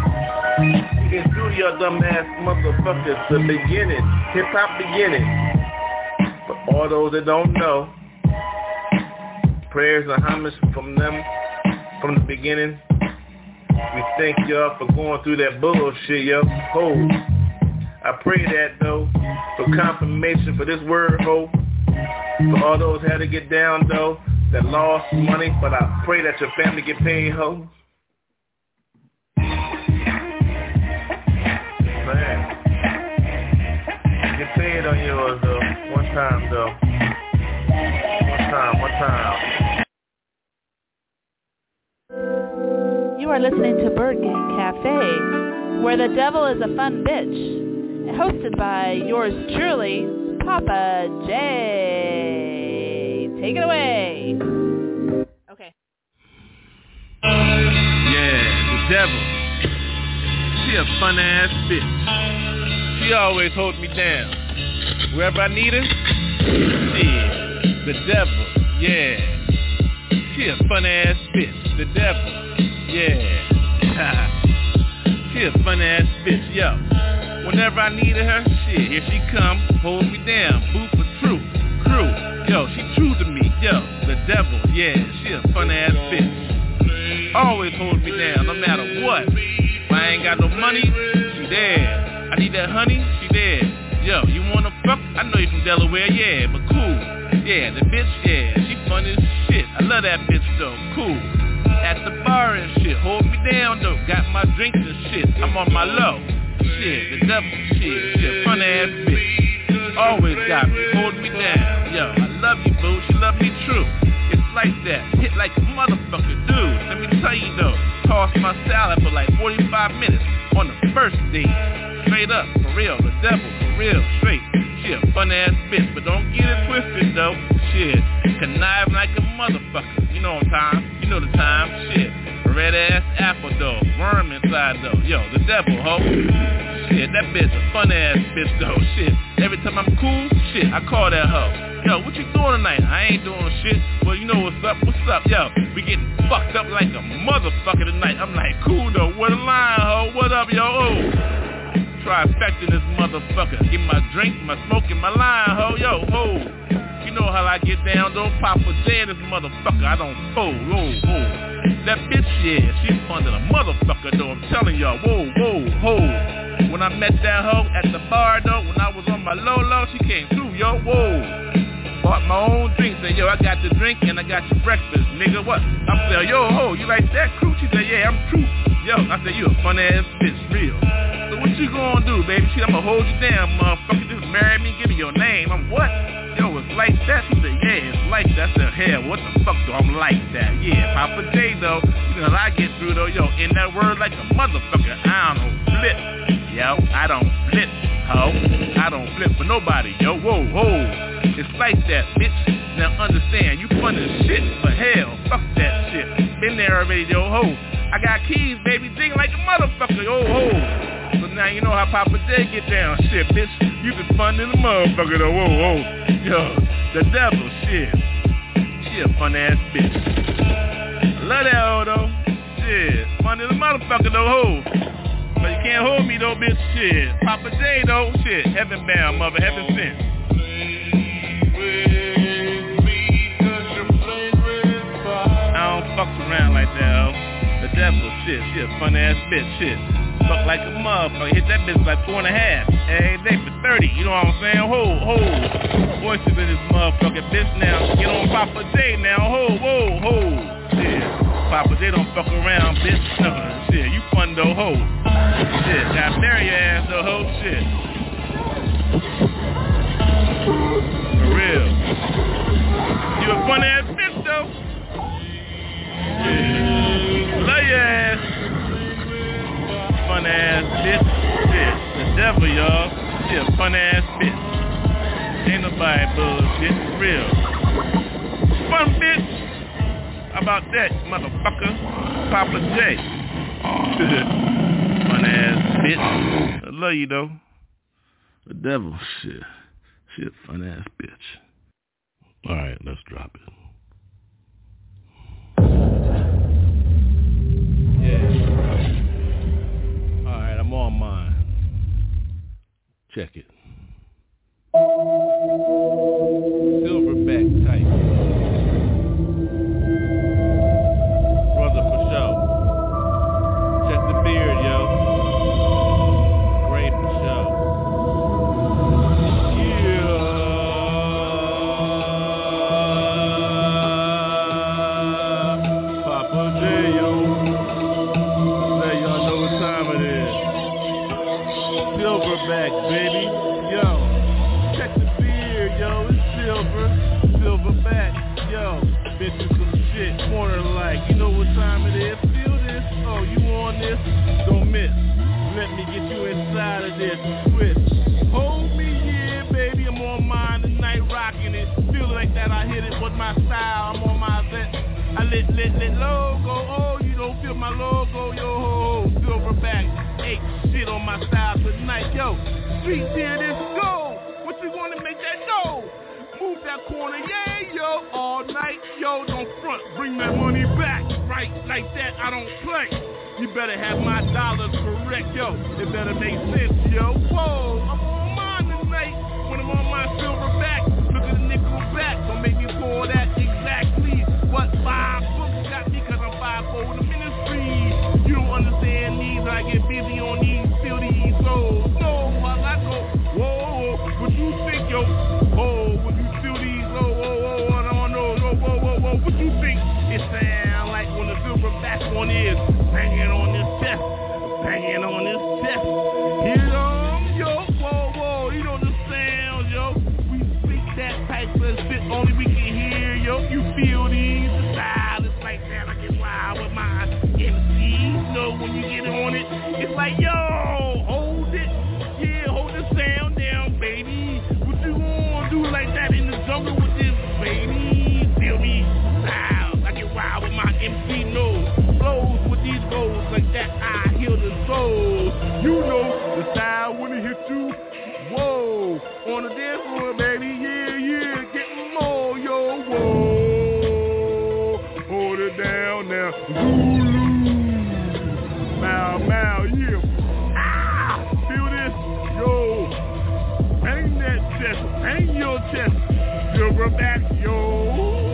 Speaker 2: You can do your dumb ass motherfuckers the beginning. Hip hop beginning. For all those that don't know, prayers and homage from them from the beginning. We thank y'all for going through that bullshit, yo. Ho. I pray that though, for confirmation for this word, ho. For all those had to get down though, that lost money, but I pray that your family get paid, ho. Man. Get paid on yours though. One time though. One time, one time.
Speaker 9: You are listening to ByrdGang Cafe, where the devil is a fun bitch. Hosted by yours truly, Papa J. Take it away. Okay.
Speaker 2: Yeah, the devil. She a fun ass bitch. She always hold me down. Wherever I need her, yeah, the devil, yeah. She a fun ass bitch, the devil, yeah. she a fun ass bitch, yo. Whenever I needed her, shit, here she come, hold me down, boo for true, crew, yo, she true to me, yo, the devil, yeah, she a fun ass bitch. Always hold me down, no matter what. If I ain't got no money, she there. I need that honey, she there. Yo, you wanna fuck? I know you from Delaware, yeah, but cool. Yeah, the bitch, yeah, she fun as shit. I love that bitch though, cool. At the bar and shit, hold me down though. Got my drinks and shit, I'm on my low. Shit, the devil, shit, shit, fun ass bitch. Always got me, hold me down. Yo, I love you, boo, she love me true. It's like that, hit like a motherfucker, dude. Let me tell you though, toss my salad for like 45 minutes on the first date. Straight up, for real, the devil, for real, straight. She a fun ass bitch, but don't get it twisted though. Shit, connive like a motherfucker. You know time, you know the time. Shit, red ass apple though, worm inside though. Yo, the devil, ho. Shit, that bitch a fun ass bitch though. Shit, every time I'm cool, shit, I call that hoe. Yo, what you doing tonight? I ain't doing shit. Well, you know what's up? What's up? Yo, we getting fucked up like a motherfucker tonight. I'm like, cool though. What a line, ho. What up, yo? Oh. Trifecting this motherfucker. Get my drink, my smoke, and my line, ho. Yo, ho. You know how I get down. Don't pop a in this motherfucker. I don't fold. Whoa, whoa. That bitch, yeah, she's fun than a motherfucker, though. I'm telling y'all. Whoa, whoa, ho. When I met that hoe at the bar, though, when I was on my low low, she came through, yo. Whoa. Bought my own drink. Said, yo, I got the drink and I got your breakfast, nigga. What? I'm yo, ho, you like that crew? She said, yeah, I'm true. Yo, I said, you a fun ass bitch, real. So what you gonna do, baby? Shit, I'ma hold you down, motherfucker. Just marry me, give me your name. I'm what? Yo, it's like that? She said, yeah, it's like that. I said, hell, what the fuck do I'm like that? Yeah, Papa J, though. You know I get through, though. Yo, in that word like a motherfucker. I don't flip. Yo, I don't flip, ho. I don't flip for nobody, yo. Whoa, whoa. It's like that, bitch. Now understand, you fun as shit for hell. Fuck that shit. Been there already, yo, ho. I got keys, baby, ding like a motherfucker, yo, ho. So now you know how Papa J get down, shit, bitch. You been fun in the motherfucker, though, whoa, whoa. Yo, the devil, shit. She a fun ass bitch. Love that hoe, though. Shit, fun in the motherfucker, though, ho. But you can't hold me, though, bitch, shit. Papa J, though, shit. Heaven bound, mother, heaven sent. That, ho. The devil, shit, she a fun ass bitch, shit. Fuck like a motherfucker. Hit that bitch like four and a half. Every day for 30, you know what I'm saying? Ho, ho. Voices in this motherfucking bitch now. Get on Papa J now. Ho, ho, ho. Shit. Papa J don't fuck around, bitch. No, shit. You fun though, ho. Shit. Got marry your ass though, ho. Shit. For real. You a fun ass bitch though. Ass. Fun ass bitch. Shit. The devil, y'all. She a fun ass bitch. Ain't nobody bullshit. Real. Fun bitch. How about that, motherfucker? Papa J. fun ass bitch. I love you though. The devil, shit. She a fun ass bitch. Alright, let's drop it. Yeah. Alright, I'm on mine. Check it. Silverback type. Bitches some shit. Corner like. You know what time it is. Feel this. Oh, you on this? Don't miss. Let me get you inside of this. Twist. Hold me, yeah, baby. I'm on mine tonight, rocking it. Feel like that. I hit it with my style. I'm on my vet. I lit, lit, lit logo. Oh, you don't feel my logo. Yo, ho, ho. Silverback. Eight shit on my style tonight. Yo, street here, this go. What you want to make that go? Move that corner, yeah, yo. All night, yo. Don't front. Bring that money back. Right like that. I don't play. You better have my dollars correct, yo. It better make sense, yo. Whoa, I'm on mine tonight. When I'm on my silverback, look at the nickel back. Don't make me pull that exactly. What five books got me cause I'm five for the ministry. You don't understand these, I get busy on banging on this chest. Here um, yo, whoa, whoa, you know the sound, yo. We speak that type of shit only we can hear, yo. You feel these, the style like that. I get wild with my MCs, know when you get on it, it's like, yo, You know the style when it hit you. Whoa, on the dance floor, baby. Yeah, yeah, getting more, yo. Whoa,
Speaker 6: hold it down now. Zulu, bow, bow, yeah. Ah, feel this, yo. Bang that chest, bang your chest. Silver back, yo.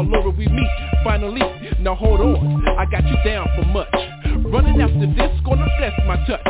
Speaker 6: all over we meet Finally, now hold on, I got you down for much. Running after this, gonna bless my touch.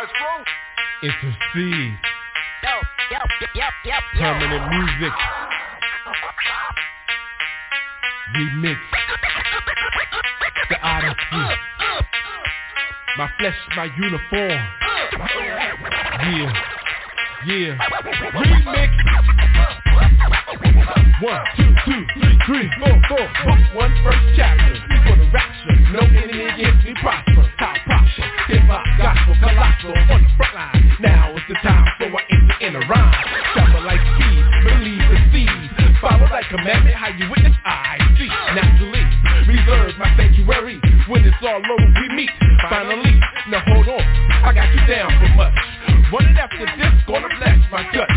Speaker 6: God's road. It's the seed. Yo, yo, yo, yo, yo. Permanent Muzik. Remix. The Odyssey. My flesh, my uniform. Yeah. Yeah. Remix. One, two, two, three, three, four, four. One, one first chapter. For the rapture. No enemy against me prosper rocking rock, gospel, colossal, on the front line. Now is the time, so I enter in a rhyme. Travel like speed, believe the seed. Follow that commandment, how you witness, I see. Naturally, reserve my sanctuary. When it's all over, we meet. Finally,
Speaker 10: now hold on, I got you down for much. Running after this, gonna bless my
Speaker 6: touch.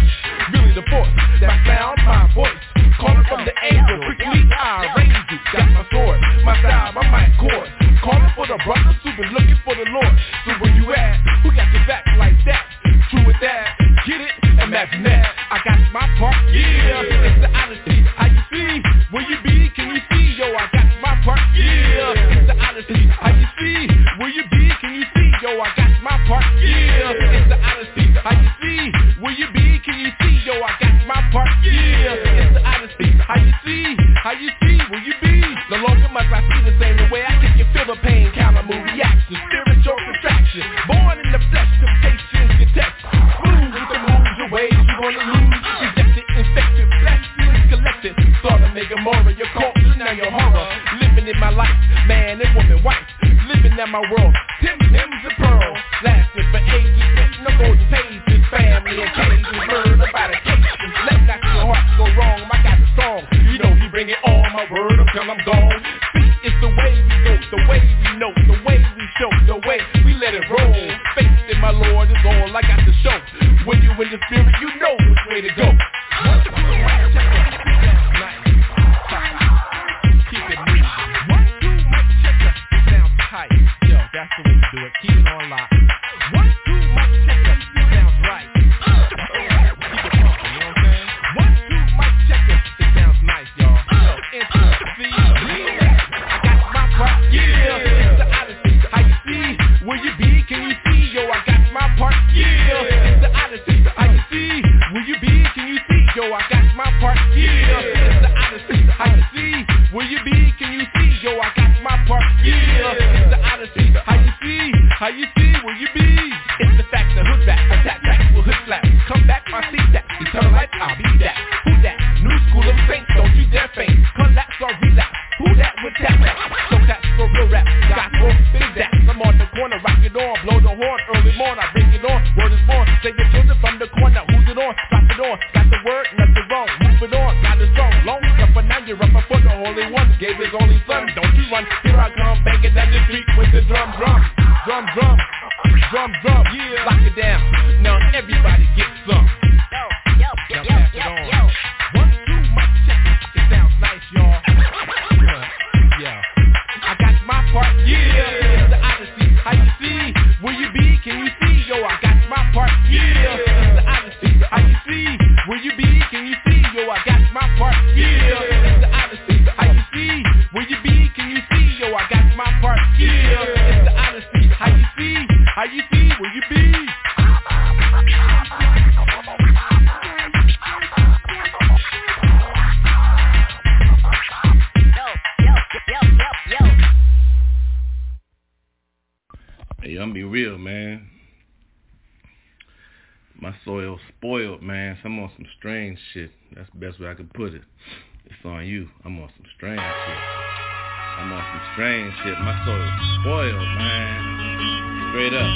Speaker 6: Rain shit, my soul spoiled, man. Straight up.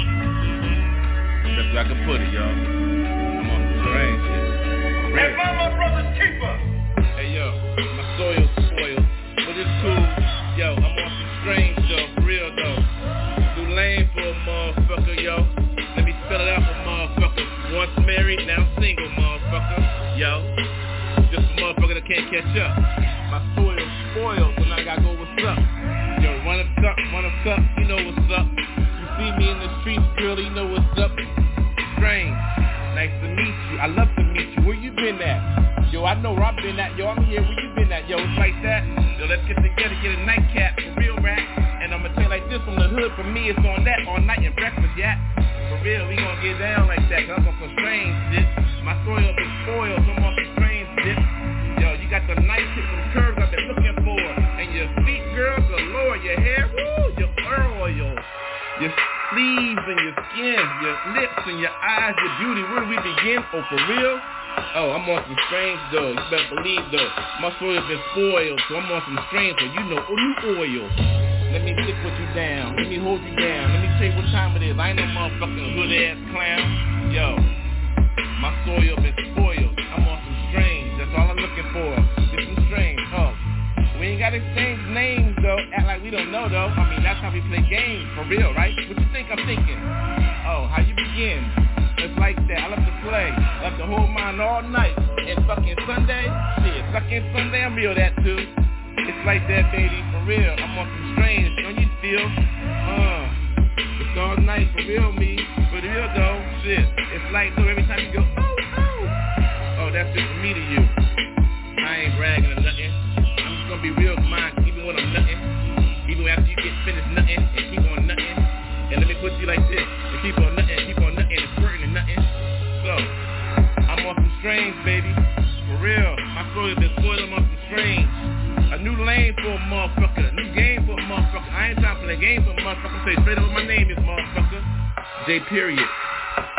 Speaker 6: That's I can put it, y'all. I'm on the rain shit. Red.
Speaker 2: And my brother's keeper.
Speaker 6: Hey yo, my soil spoiled, but it's cool. Yo, I'm on some strange though, real though. Too lame for a motherfucker, yo. Let me spell it out for motherfuckers. Once married, now single, motherfucker. Yo, just a motherfucker that can't catch up. Oh, for real? Oh, I'm on some strange though. You better believe though. My soil's been spoiled, so I'm on some strange though. You know, oh, you oil. Let me stick with you down. Let me hold you down. Let me tell you what time it is. I ain't no motherfucking hood ass clown. Yo, my soil been spoiled. I'm on some strange. That's all I'm looking for. Get some strange, huh? We ain't gotta exchange names though. Act like we don't know though. I mean, that's how we play games for real, right? What you think I'm thinking? Oh, how you begin? It's like that play. have
Speaker 2: the whole mind all night. And fucking Sunday, shit, fucking Sunday, I'm real that too. It's like that, baby, for real. I'm on some strange, don't you feel? Uh, it's all night, for real, me. For real, though, shit. It's like, though, every time you go, oh, oh. Oh, that's just me to you. I ain't bragging or nothing. I'm just gonna be real with mine, even when I'm nothing. Even after you get finished nothing and keep on nothing. And let me put you like this, and keep on nothing. Strange, baby. For real. My story been spoiled, I'm on some strange. A new lane for a motherfucker. A new game for a motherfucker. I ain't trying to play game for a motherfucker. Say straight up what my name is, motherfucker. J period.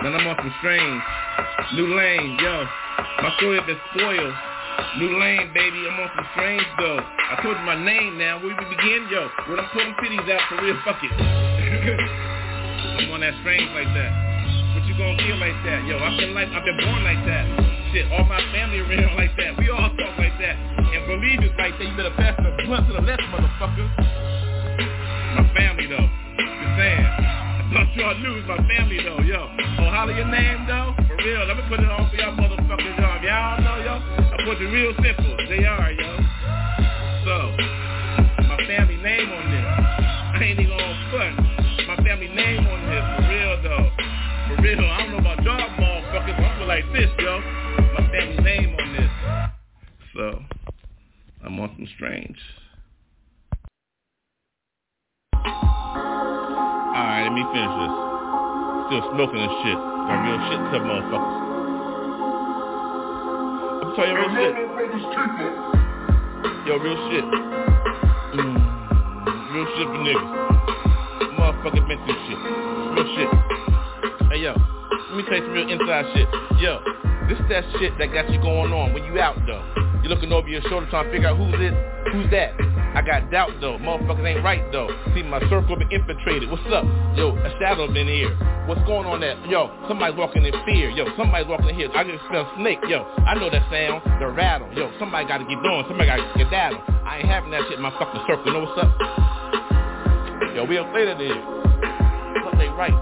Speaker 2: Then I'm on some strange. New lane, yo. My story been spoiled. New lane, baby. I'm on some strange though. I told you my name now. Where we begin, yo. When I'm putting titties out for real, fuck it. I'm on that strange like that. What you gonna feel like that? Yo, I've been like I've been born like that. Shit, all my family around like that. We all talk like that. And believe it's like that, you better pass the blunt to the left, motherfucker. My family though. Just saying. I thought y'all knew it was my family though, yo. Oh, holler your name though? For real. Let me put it on for y'all motherfuckers, yo. If y'all know, yo, I put it real simple. They are, yo. So, my family name on this. I ain't even on front. My family name on this, for real though. For real, I don't know about y'all motherfuckers, but I feel like this, yo. My name on this. So, I'm on some strange. Alright, let me finish this. Still smoking and shit. Got real shit to motherfuckers. I'm telling you real shit. Yo, real shit. Mm, real shit for niggas. Motherfucker been through shit. Real shit. Hey yo, let me tell you some real inside shit. Yo, this that shit that got you going on when you out though. You looking over your shoulder trying to figure out who's it, who's that. I got doubt though. Motherfuckers ain't right though. See my circle been infiltrated. What's up? Yo, a shadow been here. What's going on there? Yo, somebody's walking in fear. Yo, somebody's walking in here. I can smell snake. Yo, I know that sound. The rattle. Yo, somebody gotta get going. Somebody gotta get down. I ain't having that shit in my fucking circle. You know what's up? Yo, we up later there. Something ain't right.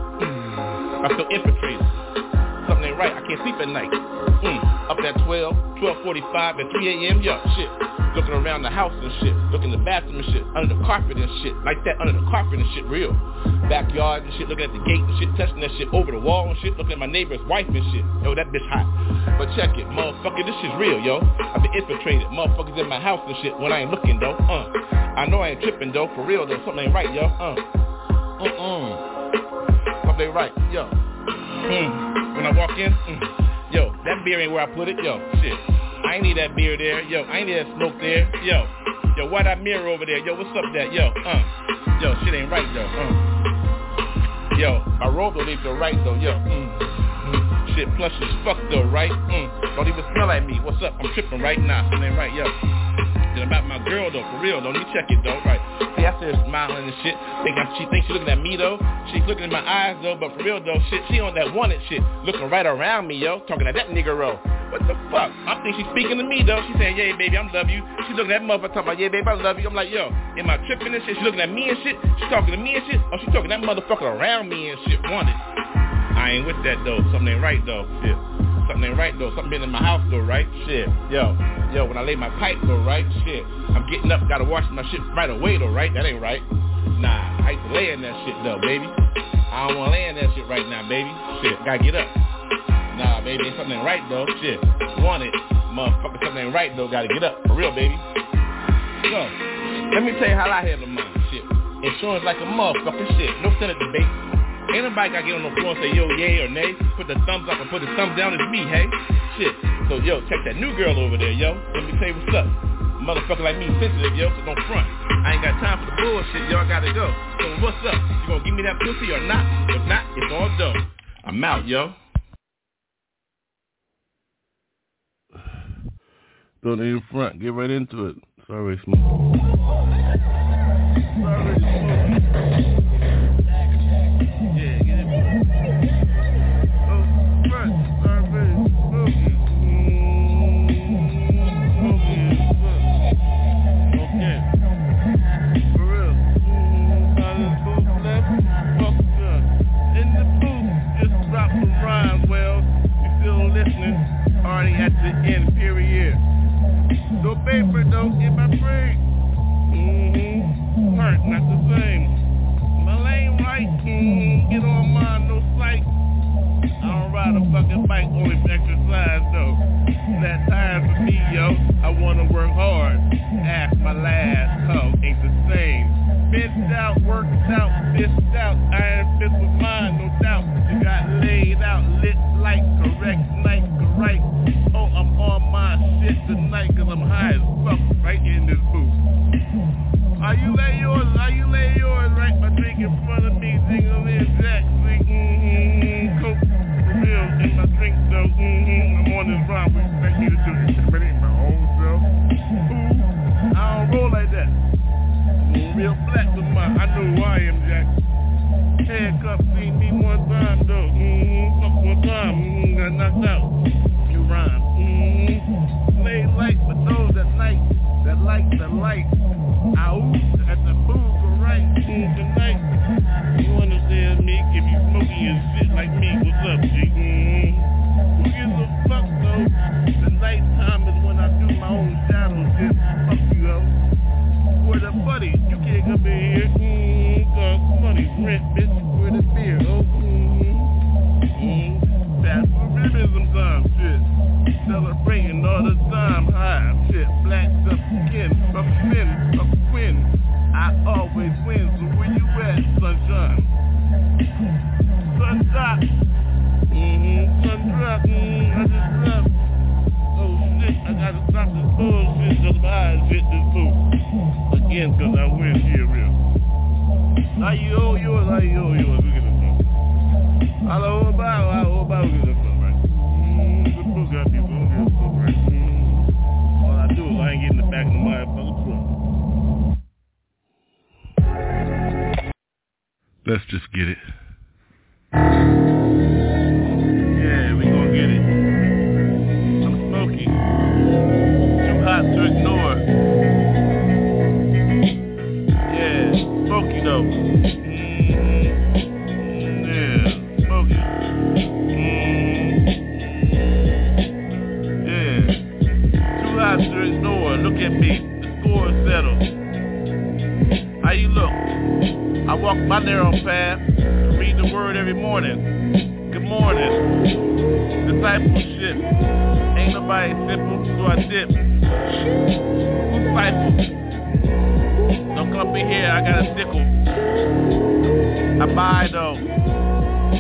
Speaker 2: I feel infiltrated. Something ain't right. I can't sleep at night. Mm. Up at 12, 12.45 and 3 a.m. Yo, shit. Looking around the house and shit. Looking in the bathroom and shit. Under the carpet and shit. Like that under the carpet and shit real. Backyard and shit. Looking at the gate and shit. Touching that shit over the wall and shit. Looking at my neighbor's wife and shit. Yo, that bitch hot. But check it. Motherfucker, this shit's real, yo. I've been infiltrated. Motherfuckers in my house and shit when I ain't looking, though. Uh. I know I ain't tripping, though. For real, though. Something ain't right, yo. Uh. Uh-uh. Something ain't right, yo. Mm. When I walk in, mm. yo, that beer ain't where I put it, yo, shit. I ain't need that beer there, yo, I ain't need that smoke there, yo. Yo, why that mirror over there, yo, what's up that, yo, uh. Yo, shit ain't right, though, uh. Yo, my robe don't leave the right, though, yo, mm. Mm. Shit plush as fuck, though, right, mm. Don't even smell like me, what's up, I'm tripping right now, something ain't right, yo. Then about my girl, though, for real, though, let me check it, though, right. See, I see her smiling and shit, think I'm, she thinks she looking at me, though. She's looking in my eyes, though, but for real, though, shit, she on that wanted shit, looking right around me, yo, talking to that nigga, What the fuck? I think she's speaking to me, though. She saying, yeah, baby, I'm love you. She looking at that motherfucker talking about, yeah, baby, I love you. I'm like, yo, am I tripping and shit? She looking at me and shit? She talking to me and shit? Oh, she talking that motherfucker around me and shit, wanted. I ain't with that, though. Something ain't right, though, shit. Something ain't right, though. Something been in my house, though, right? Shit. Yo, yo, when I lay my pipe, though, right? Shit. I'm getting up, gotta wash my shit right away, though, right? That ain't right. Nah, I used to lay in that shit, though, baby. I don't wanna lay in that shit right now, baby. Shit, gotta get up. Nah, baby, ain't something ain't right, though. Shit. Want it. Motherfucker, something ain't right, though. Gotta get up. For real, baby. So, let me tell you how I handle mine. Shit. Insurance like a motherfucker. Shit. No Senate debate. Ain't nobody got to get on the floor and say, yo, yay or nay. Put the thumbs up and put the thumbs down. It's me, hey? Shit. So, yo, check that new girl over there, yo. Let me tell you what's up. Motherfucker like me sensitive, yo, so don't front. I ain't got time for the bullshit, y'all gotta go. So what's up? You gonna give me that pussy or not? If not, it's all done. I'm out, yo. Don't even front. Get right into it. Sorry, Smooth. Sorry, Smooth. Bike, only exercise though. That time for me, yo. I wanna work hard. Ask my last hoe, ain't the same. Bent out, worked out. Narrow path, read the word every morning. Good morning. Discipleship. Ain't nobody simple, so I dip. Disciple. Don't come in here, I got a sickle. I buy though.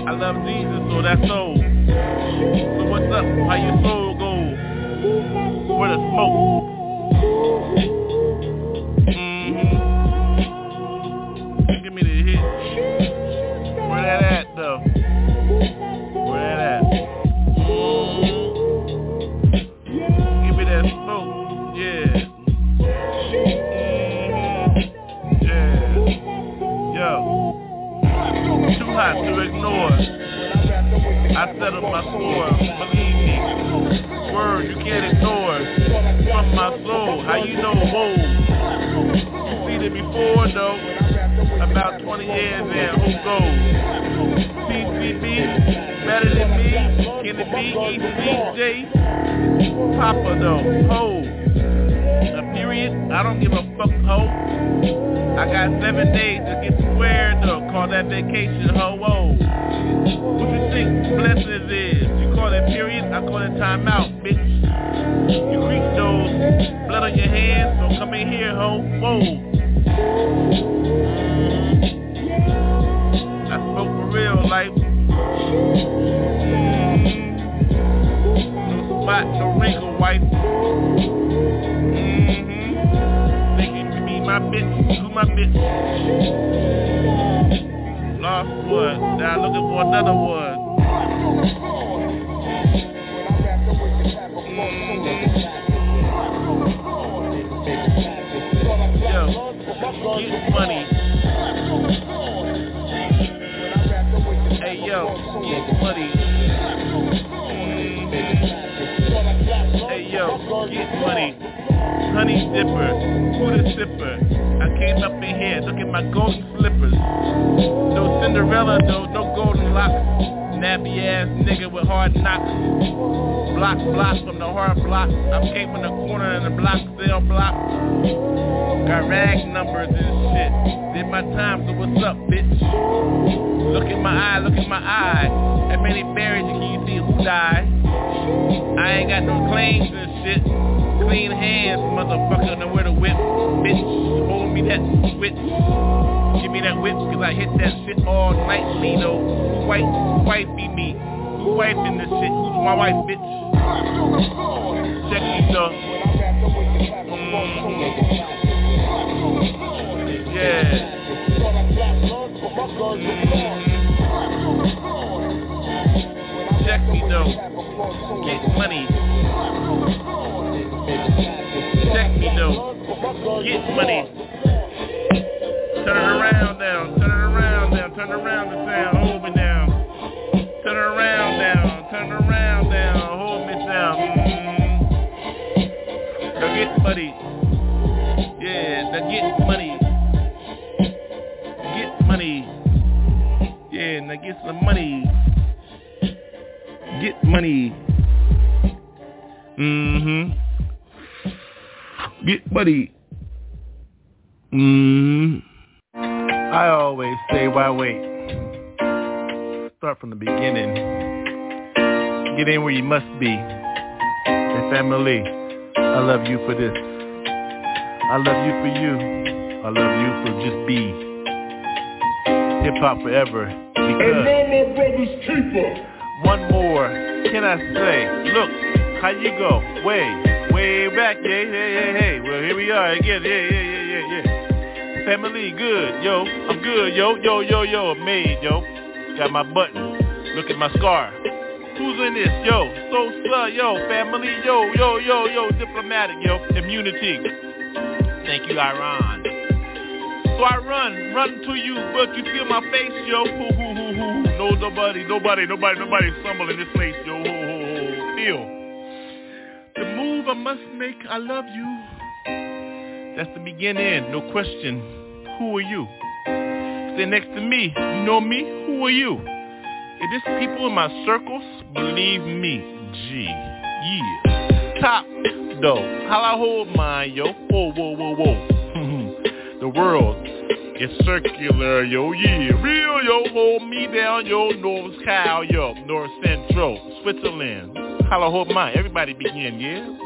Speaker 2: I love Jesus, so that's soul. So what's up? How your soul go? Where the smoke? I settled my score. Believe me. Word you can't ignore. From my soul. How you know? You seen it before though. About 20 years in, who goes? PCB, better than me, can it be ECJ? Papa though, ho. A period, I don't give a fuck, ho. I got seven days to get squared though, call that vacation, ho, whoa. What you think call I call it time out, bitch. You creep those, blood on your hands, so come in here, ho, whoa. I spoke for real life. No spot, no wrinkle, wife. Mm-hmm. Thinking to be my bitch, who my bitch? Lost one, now looking for another one. Get money. Hey yo, get money. Hey yo, get money. Honey dipper, the sipper? I came up in here, look at my golden slippers. No Cinderella though, no golden locks. Nappy ass nigga with hard knocks. Block, block from the hard block. I'm caping the corner in the block, cell block. Got rag numbers and shit. Did my time, so what's up, bitch? Look in my eye, look in my eye. How many buried can you see who died? I ain't got no claims and shit. Clean hands, motherfucker, know where to whip. Bitch, hold me that switch. Give me that whip, cause I hit that shit all nightly, though. Who wife, who wife be me? Who wife in this shit? Who's my wife, bitch? Check me, though. Mm-hmm. Yeah. Mm-hmm. Check me, though. Get money. Check me, though. Get money. Turn it around now. Turn it around now. Turn around the sound. Hold me down. Turn it around now. Turn it around now. Hold me down. Mm-hmm. Now get money. Yeah, now get money. Get money. Yeah, now get some money. Get money. Mm-hmm. Get money. Mm-hmm. I always say, why wait? Start from the beginning. Get in where you must be. And family, I love you for this. I love you for you. I love you for just be. Hip hop forever. Because one more, can I say? Look, how you go? Way, way back, yeah, yeah, yeah, hey. Well, here we are again, yeah, yeah, yeah. Family, good, yo. I'm good, yo, yo, yo, yo. I'm made, yo. Got my button. Look at my scar. Who's in this? Yo, so slur, yo, family, yo, yo, yo, yo, diplomatic, yo, immunity. Thank you, Iran. So I run, run to you, but you feel my face, yo. Hoo, hoo, hoo, hoo. No, nobody, nobody, nobody, nobody stumble in this place, yo. Ho, ho, ho. Feel. The move I must make, I love you. That's the beginning, no question. Who are you? Stay next to me. You know me? Who are you? If this people in my circles, believe me, G. Yeah. Top, though. How I hold mine, yo. Whoa, whoa, whoa, whoa. the world is circular, yo. Yeah. Real, yo. Hold me down, yo. North Cal, yo. North Central. Switzerland. How I hold mine. Everybody begin, yeah?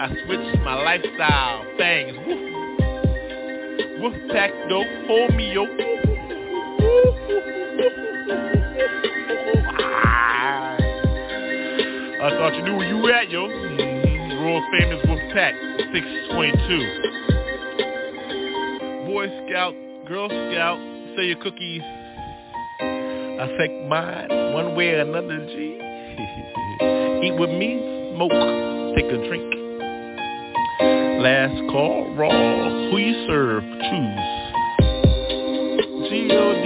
Speaker 2: I switched my lifestyle. Things. Woof. Woof pack dope. Hold me yo. Ah. I thought you knew where you were at, yo. Mm-hmm. World famous Wolf Pack 622. Boy Scout, Girl Scout, say your cookies. Affect mine one way or another, G. Eat with me, smoke, take a drink. Last call, raw. Who you serve, choose. G-O-D,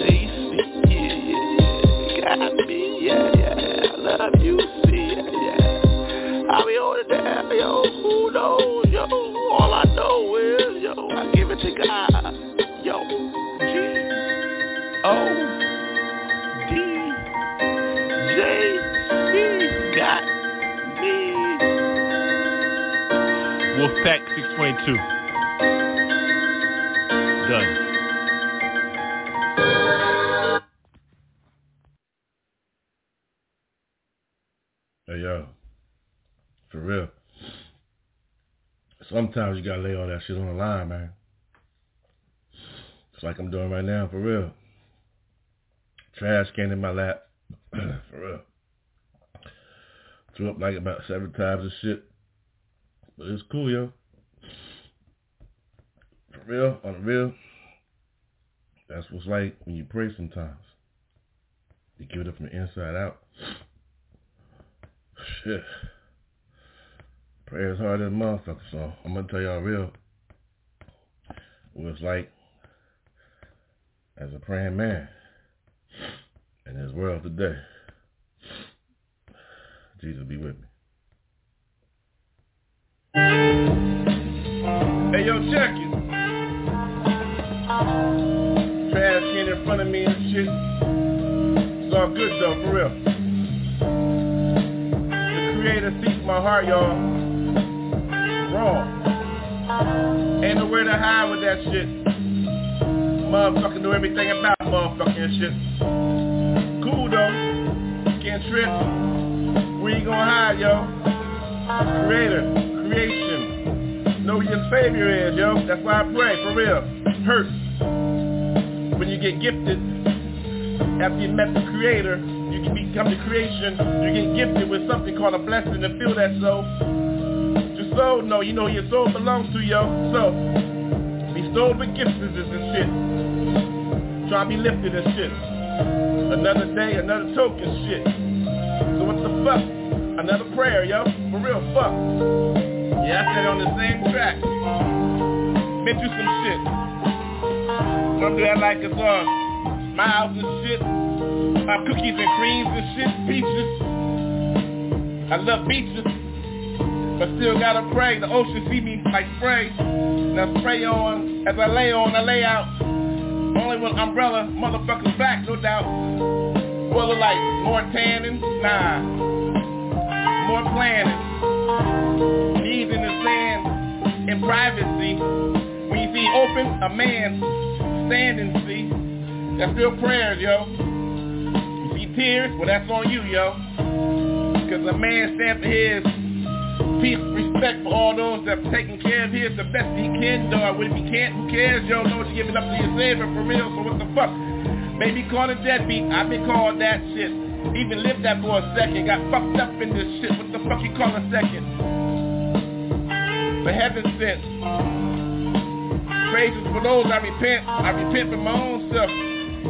Speaker 2: J-C, yeah, yeah, got me, yeah, yeah, I love you, see, yeah, yeah. I'll be on it down, yo, who knows, yo, all I know is, yo, I give it to God, yo, G-O-D, Wolfpack 622. Done.
Speaker 11: Hey yo, for real. Sometimes you gotta lay all that shit on the line, man. It's like I'm doing right now, for real. Trash can in my lap, for real. Threw up like about seven times and shit. But it's cool, yo. For real, on the real. That's what's like when you pray sometimes. You give it up from the inside out.
Speaker 2: shit. Prayer's hard as a motherfucker, so I'm gonna tell y'all real what it's like as a praying man in this world today. Jesus be with me. Hey yo, check it. Trash can in front of me and shit. It's all good though, for real. The creator sees my heart, y'all. Wrong. Ain't nowhere to hide with that shit. Motherfucker know everything about motherfucking shit. Cool though. Can't trip. Where you gonna hide, yo? Creator, creation. Know who your savior is, yo. That's why I pray, for real. Hurt. When you get gifted, after you met the creator, you can become the creation. You get gifted with something called a blessing to feel that soul. Your soul, no, you know your soul belongs to, yo. So, be stole with gifts and shit. Try to be lifted and shit. Another day, another token shit. So what the fuck? Another prayer, yo. For real, fuck. Yeah, I said on the same track. Been you some shit. Some do that like it's uh, smiles and shit. My cookies and creams and shit, peaches. I love beaches. But still gotta pray. The ocean see me like spray. Now spray on as I lay on, I lay out. Only with umbrella, motherfuckers back, no doubt. Well, like more tanning, nah, more planning. In the sand, in privacy. When you see open, a man standing, see, that's still prayers, yo. You see tears, well that's on you, yo. Cause a man stands for his peace, respect for all those that have taken care of his the best he can, dog. If he can't, who cares, yo? Know you giving up to your savior for real, so what the fuck? Maybe called a deadbeat, I've been called that shit. Even lived that for a second, got fucked up in this shit. What the fuck you call a second? For heaven's sake. Praises for those I repent. I repent for my own self.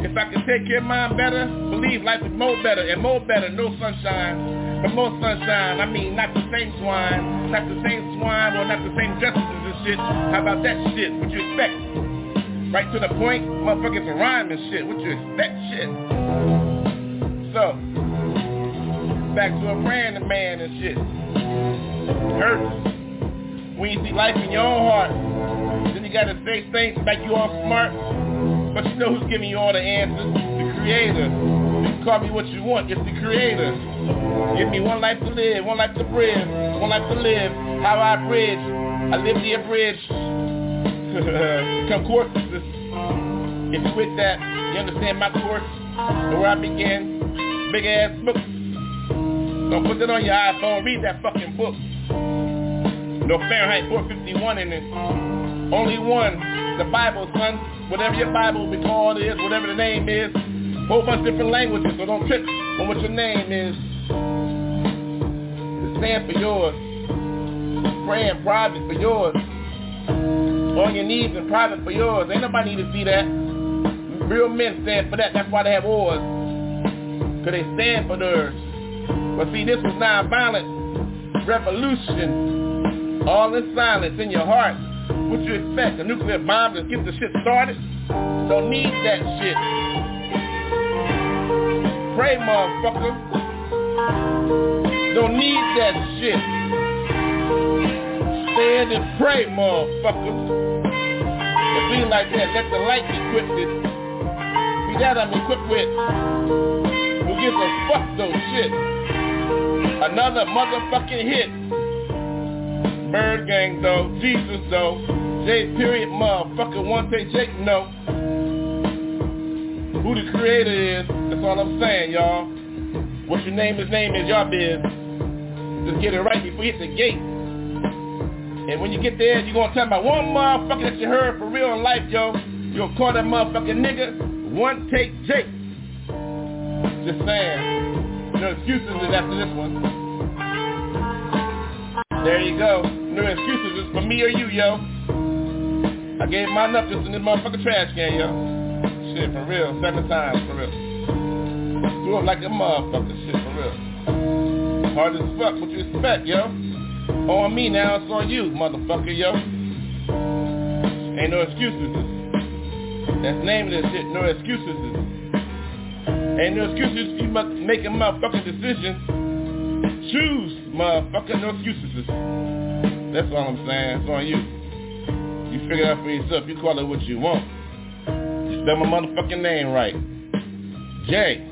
Speaker 2: If I can take care of mine better, believe life is more better and more better. No sunshine. But more sunshine, I mean not the same swine, not the same swine or not the same justices and shit. How about that shit? What you expect? Right to the point, motherfuckers a rhyme and shit. What you expect shit? So, back to a brand man and shit. Hurts. When you see life in your own heart, then you gotta say things make you all smart. But you know who's giving you all the answers? The creator. You can call me what you want, it's the creator. Give me one life to live, one life to bridge, one life to live. How I bridge, I live the bridge. Concordances. If you with that, you understand my course and where I begin. Big ass book. Don't put that on your iPhone, read that fucking book. No Fahrenheit 451 in it. Only one, the Bible, son. Whatever your Bible be called is, whatever the name is. Whole bunch of different languages, so don't trip on what your name is. Stand for yours. Praying private for yours. On your knees in private for yours. Ain't nobody need to see that. Real men stand for that. That's why they have wars. Cause they stand for theirs. But see, this is non-violent revolution. All in silence in your heart. What you expect? A nuclear bomb to get the shit started? Don't need that shit. Pray, motherfucker. Don't need that shit. Stand and pray, motherfucker. It be like that. Let the light be equipped with. Be that I'm equipped with. Who gives a fuck those shit? Another motherfucking hit. ByrdGang though, Jesus though, J period motherfucker one day Jake know. Who the creator is, that's all I'm saying y'all. What your name is name is y'all biz. Just get it right before you hit the gate. And when you get there, you're gonna tell about one motherfucker that you heard for real in life, yo. You're call that motherfucking nigga one take Jake. Just saying. No excuses is after this one. There you go. No excuses is for me or you, yo. I gave mine up just in this motherfucking trash can, yo. Shit, for real. Seven times, for real. Do it like a motherfucker, shit, for real. Hard as fuck, what you expect, yo? On me now, it's on you, motherfucker, yo. Ain't no excuses. That's the name of this shit, no excuses. Ain't no excuses, you must make a motherfucking decision. Choose, motherfucker, no excuses. That's all I'm saying, it's on you. You figure it out for yourself, you call it what you want. Spell my motherfucking name right. J